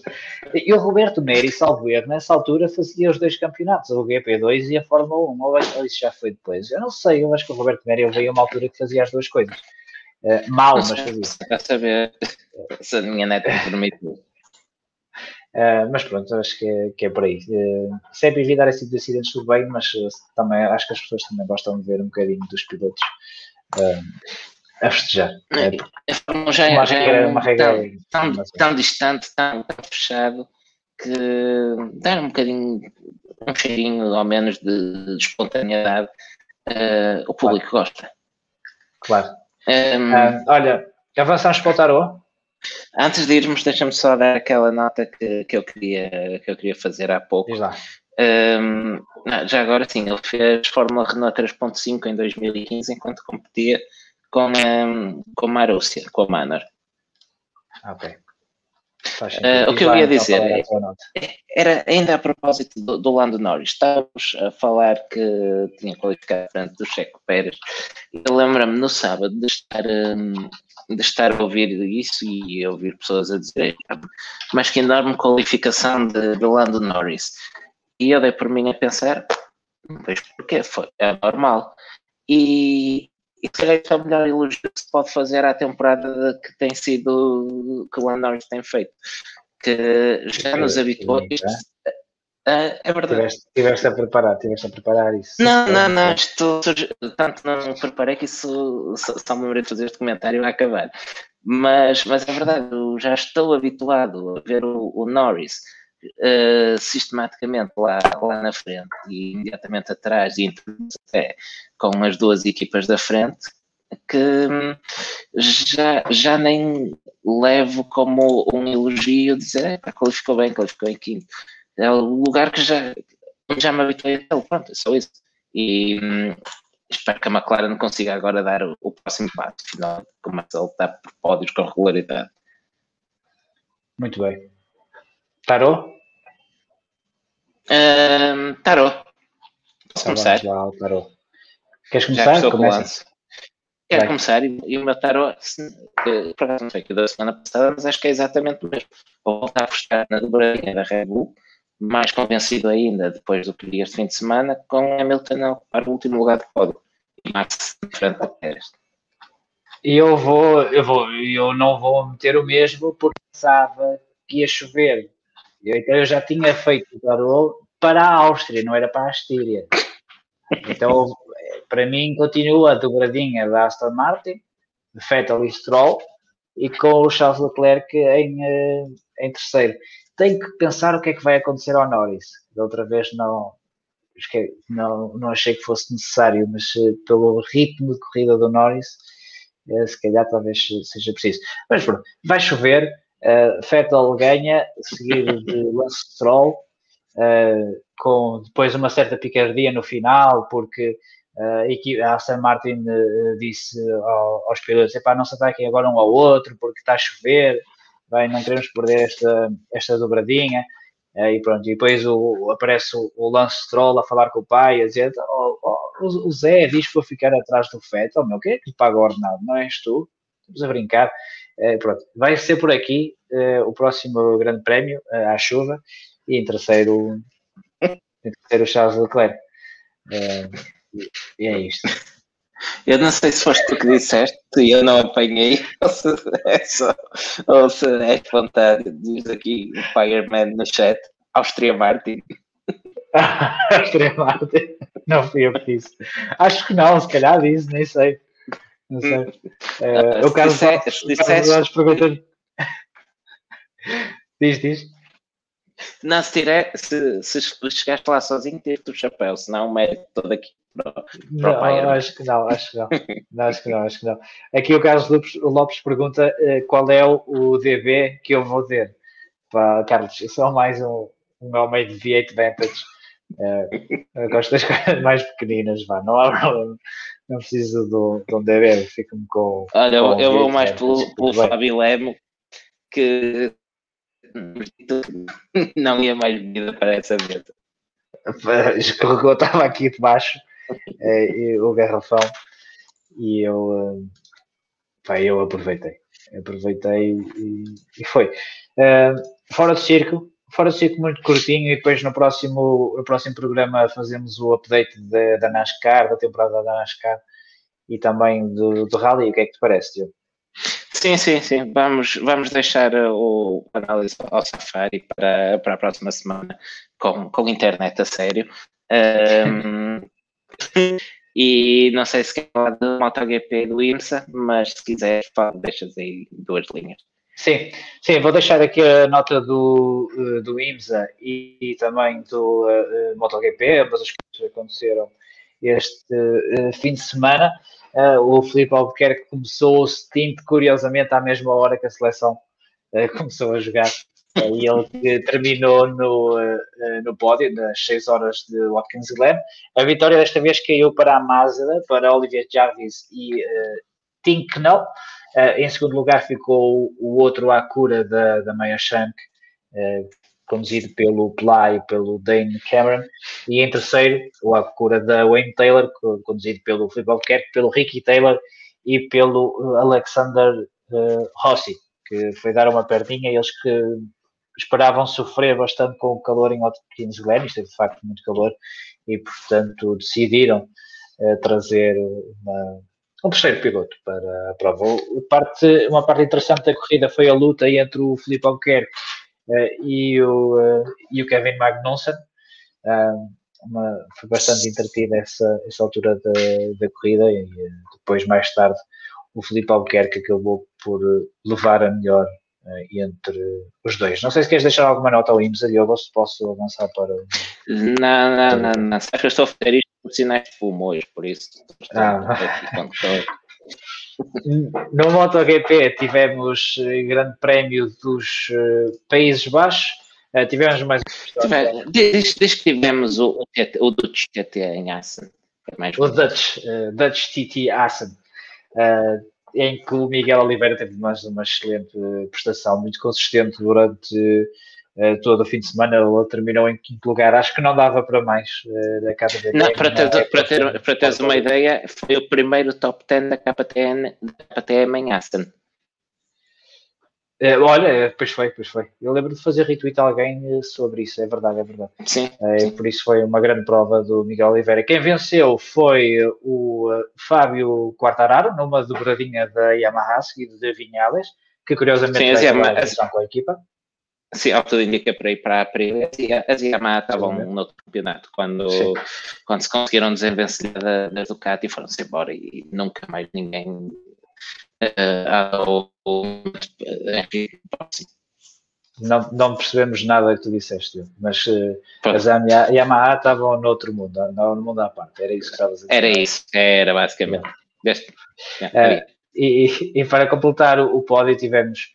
E o Roberto Neri, salvo erro, nessa altura fazia os dois campeonatos, o GP2 e a Fórmula 1, ou, isso já foi depois. Eu não sei, eu acho que o Roberto Neri veio a uma altura que fazia as duas coisas. Uh, mal, mas fazia. Quer saber se a minha neta me permitiu. Uh, mas pronto, acho que é, que é por aí. Uh, sempre evitar esse tipo de acidentes, tudo bem, mas também acho que as pessoas também gostam de ver um bocadinho dos pilotos a festejar. É, já, é, já é uma regra tão, tão, tão, distante, tão, tão, fechado, que dar um bocadinho, um cheirinho ao menos de, de espontaneidade, uh, o público claro. gosta. Claro. Um, uh, olha, avançamos para o tarô. Antes de irmos, deixa-me só dar aquela nota que, que, eu, queria, que eu queria fazer há pouco. Um, já agora sim, ele fez Fórmula Renault 3.5 em 2015 enquanto competia com, um, com a Marúcia, com a Manor. Ok. Uh, o que eu ia dizer é, era ainda a propósito do, do, Lando Norris, estávamos a falar que tinha qualificado frente do Checo Pérez. Eu lembro-me no sábado de estar, um, de estar a ouvir isso e a ouvir pessoas a dizer, mas que enorme qualificação de, de Lando Norris. E eu dei por mim a pensar, não vejo porquê, foi, é normal. E, e se calhar é o melhor elogio que se pode fazer à temporada que tem sido que o Landers tem feito, que já nos habituou. Isto, é, é verdade. Tiveste, tiveste, a preparar, tiveste a preparar isso. Não, não, não, isto, tanto não preparei que isso só me lembrei de fazer este comentário a acabar. Mas, mas é verdade, eu já estou habituado a ver o, o Norris uh, sistematicamente lá, lá na frente e imediatamente atrás e até com as duas equipas da frente que hum, já, já nem levo como um elogio dizer é, qualificou bem, qualificou em quinto. É o lugar que já, já me habituei a ele, pronto, é só isso. E hum, espero que a McLaren consiga agora dar o, o próximo passo, final, começa a lutar por pódios com regularidade. Muito bem. Tarô? Um, tarô. Posso começar? Lá, tarô. Queres começar? Começa. Quero Vai. começar e, e o meu tarô, por acaso não sei que da semana passada, mas acho que é exatamente o mesmo. Vou voltar a buscar na dobradinha da Red Bull, mais convencido ainda depois do que vi este fim de semana, com Hamilton a ocupar o último lugar de pódio e Max de frente a Pérez. E eu vou, eu vou, eu não vou meter o mesmo porque pensava que ia chover eu, então eu já tinha feito o tarô para a Áustria, não era para a Astíria. Então, para mim, continua a dobradinha da Aston Martin, de Vettel e Stroll, e com o Charles Leclerc em, eh, em terceiro. Tenho que pensar o que é que vai acontecer ao Norris. Da outra vez não, não, não achei que fosse necessário, mas eh, pelo ritmo de corrida do Norris, eh, se calhar talvez seja preciso. Mas pronto, vai chover, Uh, Vettel ganha, seguido de Lance Stroll, uh, com depois uma certa picardia no final, porque uh, a Aston Martin disse ao, aos pilotos: não se ataquem agora um ao outro, porque está a chover, bem, não queremos perder esta, esta dobradinha. e pronto, e depois o, aparece o, o, Lance Stroll a falar com o pai, a dizer: oh, oh, o Zé diz que vou ficar atrás do Vettel, meu, quem é que lhe paga o ordenado? Não és tu? Estamos a brincar. Uh, pronto, vai ser por aqui uh, o próximo grande prémio, uh, à chuva, e em terceiro, em terceiro Charles Leclerc. e é isto. Eu não sei se foste tu que disseste e eu não apanhei, ou se é, só, ou se é vontade, diz aqui o Fireman no chat, Austria Martin. Austria Martin, não fui eu que disse. Acho que não, se calhar disse, nem sei. Não sei. Uh, o caso, das perguntas. diz, diz. Não, se, tiver, se, se chegaste lá sozinho, teve o chapéu, senão o mérito todo aqui. Para, para não, acho que não, acho que não. não. Acho que não, acho que não. Aqui o Carlos Lopes, o Lopes pergunta uh, qual é o, o, DB que eu vou ter. Para, Carlos, eu sou mais um, um homem de V8 Vantage. Uh, eu gosto das coisas mais pequeninas, vá, não há problema não preciso do, do Ondever, fico-me com. Olha, com eu, vou mais pelo, pelo bem. Fábio Lemo, que não ia mais vida para essa mesa. Escorregou, estava aqui debaixo eh, e o garrafão e eu, eh, pá, eu aproveitei. Aproveitei e, e foi. Eh, fora do circo, fora do circo muito curtinho e depois no próximo, no próximo programa fazemos o update da, da NASCAR, da temporada da NASCAR e também do, do Rally. O que é que te parece, Diogo? Sim, sim, sim. Vamos, vamos deixar o análise ao Safari para, para a próxima semana com, com internet a sério. Um, e não sei se quer falar do MotoGP do IMSA, mas se quiser, deixas aí duas linhas. Sim, sim, vou deixar aqui a nota do, eh, do IMSA e, e também do uh, MotoGP, ambas as coisas aconteceram este uh, fim de semana. Uh, o Filipe Albuquerque começou o stint, curiosamente, à mesma hora que a seleção começou a jogar. e ele terminou no, no pódio, nas 6 horas de Watkins Glen. A vitória desta vez caiu para a Mazda, para Olivier Jarvis e uh, Tinknell. Uh, em segundo lugar ficou o outro Acura da, da Meia Shank, uh, conduzido pelo Ply e pelo Dane Cameron. E em terceiro, o Acura da Wayne Taylor, conduzido pelo Filipe Albuquerque, pelo Ricky Taylor e pelo Alexander uh, Rossi, que foi dar uma perninha. Eles que esperavam sofrer bastante com o calor em Watkins Glen, isto é de facto muito calor, e portanto decidiram trazer uma um terceiro piloto para a prova. Parte, uma parte interessante da corrida foi a luta entre o Filipe Albuquerque uh, e, o, uh, e o Kevin Magnussen. Uh, uma, foi bastante entretida essa, essa altura da, da corrida e depois, mais tarde, o Filipe Albuquerque acabou por levar a melhor entre os dois. Não sei se queres deixar alguma nota ao IMSA, Diogo, se posso avançar para... Não, não, não, não. Acho que eu estou a fazer isto por sinais de fumo hoje, por isso. Ah. No MotoGP tivemos grande prémio dos uh, Países Baixos. Uh, tivemos mais desde, que tivemos o, o, o Dutch TT em Assen. É o Dutch, uh, Dutch TT Assen. em que o Miguel Oliveira teve mais uma excelente prestação, muito consistente durante todo o fim de semana ele terminou em quinto lugar. Acho que não dava para mais uh, da KTM. Não, para, ter, é para, ter, para teres uma ideia, foi o primeiro top 10 da KTM, da KTM em Aston. Uh, olha, pois foi, pois foi. Eu lembro de fazer retweet a alguém sobre isso, é verdade, é verdade. Sim, sim. Por isso foi uma grande prova do Miguel Oliveira. Quem venceu foi o Fábio Quartararo, numa dobradinha da Yamaha, seguido de Vinhales, que curiosamente sim, vai Yamaha, com a equipa. Sim, ao que tudo indica para ir para a Aprilia. As Yamaha estavam no outro campeonato quando, quando se conseguiram desenvencilhar da, da Ducati e foram-se embora e nunca mais ninguém uh, não, não percebemos nada que tu disseste, mas uh, as Yamaha estavam no outro mundo, no mundo à parte, era isso que estavas a dizer. Era isso, era basicamente. Deste, uh, e, e, para completar o, o pódio tivemos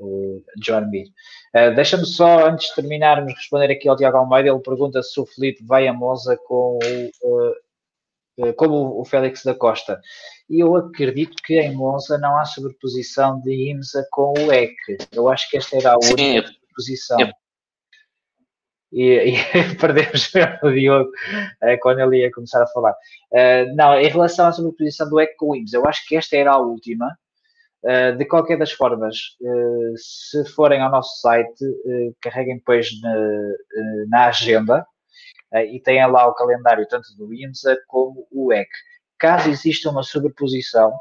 o John Mir. Uh, Deixa-me só, antes de terminarmos, responder aqui ao Tiago Almeida. Ele pergunta se o Felipe vai a Monza com o, uh, como o Félix da Costa. E eu acredito que em Monza não há sobreposição de IMSA com o EC. Eu acho que esta era a única sobreposição. E, e perdemos o Diogo quando ele ia começar a falar. não, em relação à sobreposição do EC com o IMSA, eu acho que esta era a última Uh, de qualquer das formas, uh, se forem ao nosso site, uh, carreguem depois na, na agenda e têm lá o calendário tanto do IMSA como o EC. Caso exista uma sobreposição,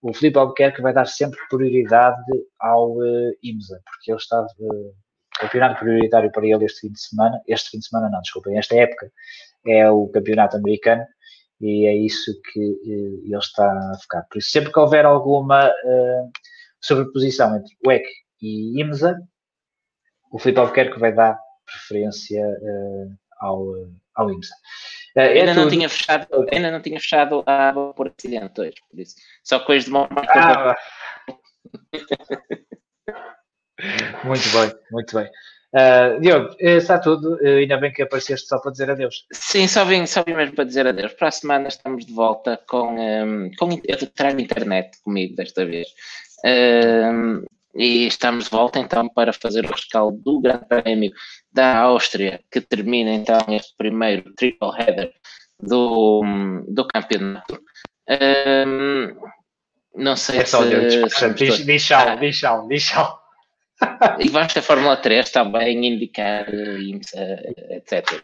o Filipe Albuquerque vai dar sempre prioridade ao IMSA, porque ele está campeonato prioritário para ele este fim de semana, este fim de semana não, desculpem, esta época é o campeonato americano e é isso que uh, ele está a focar. Por isso, sempre que houver alguma uh, sobreposição entre WEC e IMSA, o Filipe Albuquerque vai dar preferência uh, ao, ao IMSA. É ainda, não tinha fechado, ainda não tinha fechado a água por acidente hoje, por isso. Só que hoje demora mais ah, Muito bem, muito bem. Uh, Diogo, está tudo. Uh, ainda bem que apareceste só para dizer adeus. Sim, só vim, só vim mesmo para dizer adeus. Para a semana estamos de volta com. Um, com eu trago internet comigo desta vez. Um, e estamos de volta então para fazer o rescaldo do Grande Prémio da Áustria, que termina então este primeiro triple header do, do campeonato. Um, não sei é só se. Diz, diz tchau, diz tchau, diz tchau. E vamos ter Fórmula 3 também, indicar, etc.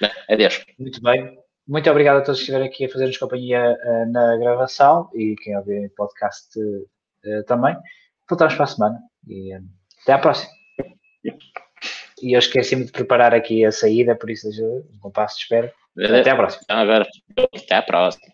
Bem, adeus. Muito bem. Muito obrigado a todos que estiveram aqui a fazer-nos companhia uh, na gravação e quem ouvir o podcast uh, também. Voltamos para a semana e uh, até à próxima. E eu esqueci-me de preparar aqui a saída, por isso um compasso de espera. Até à próxima. Agora, até à próxima.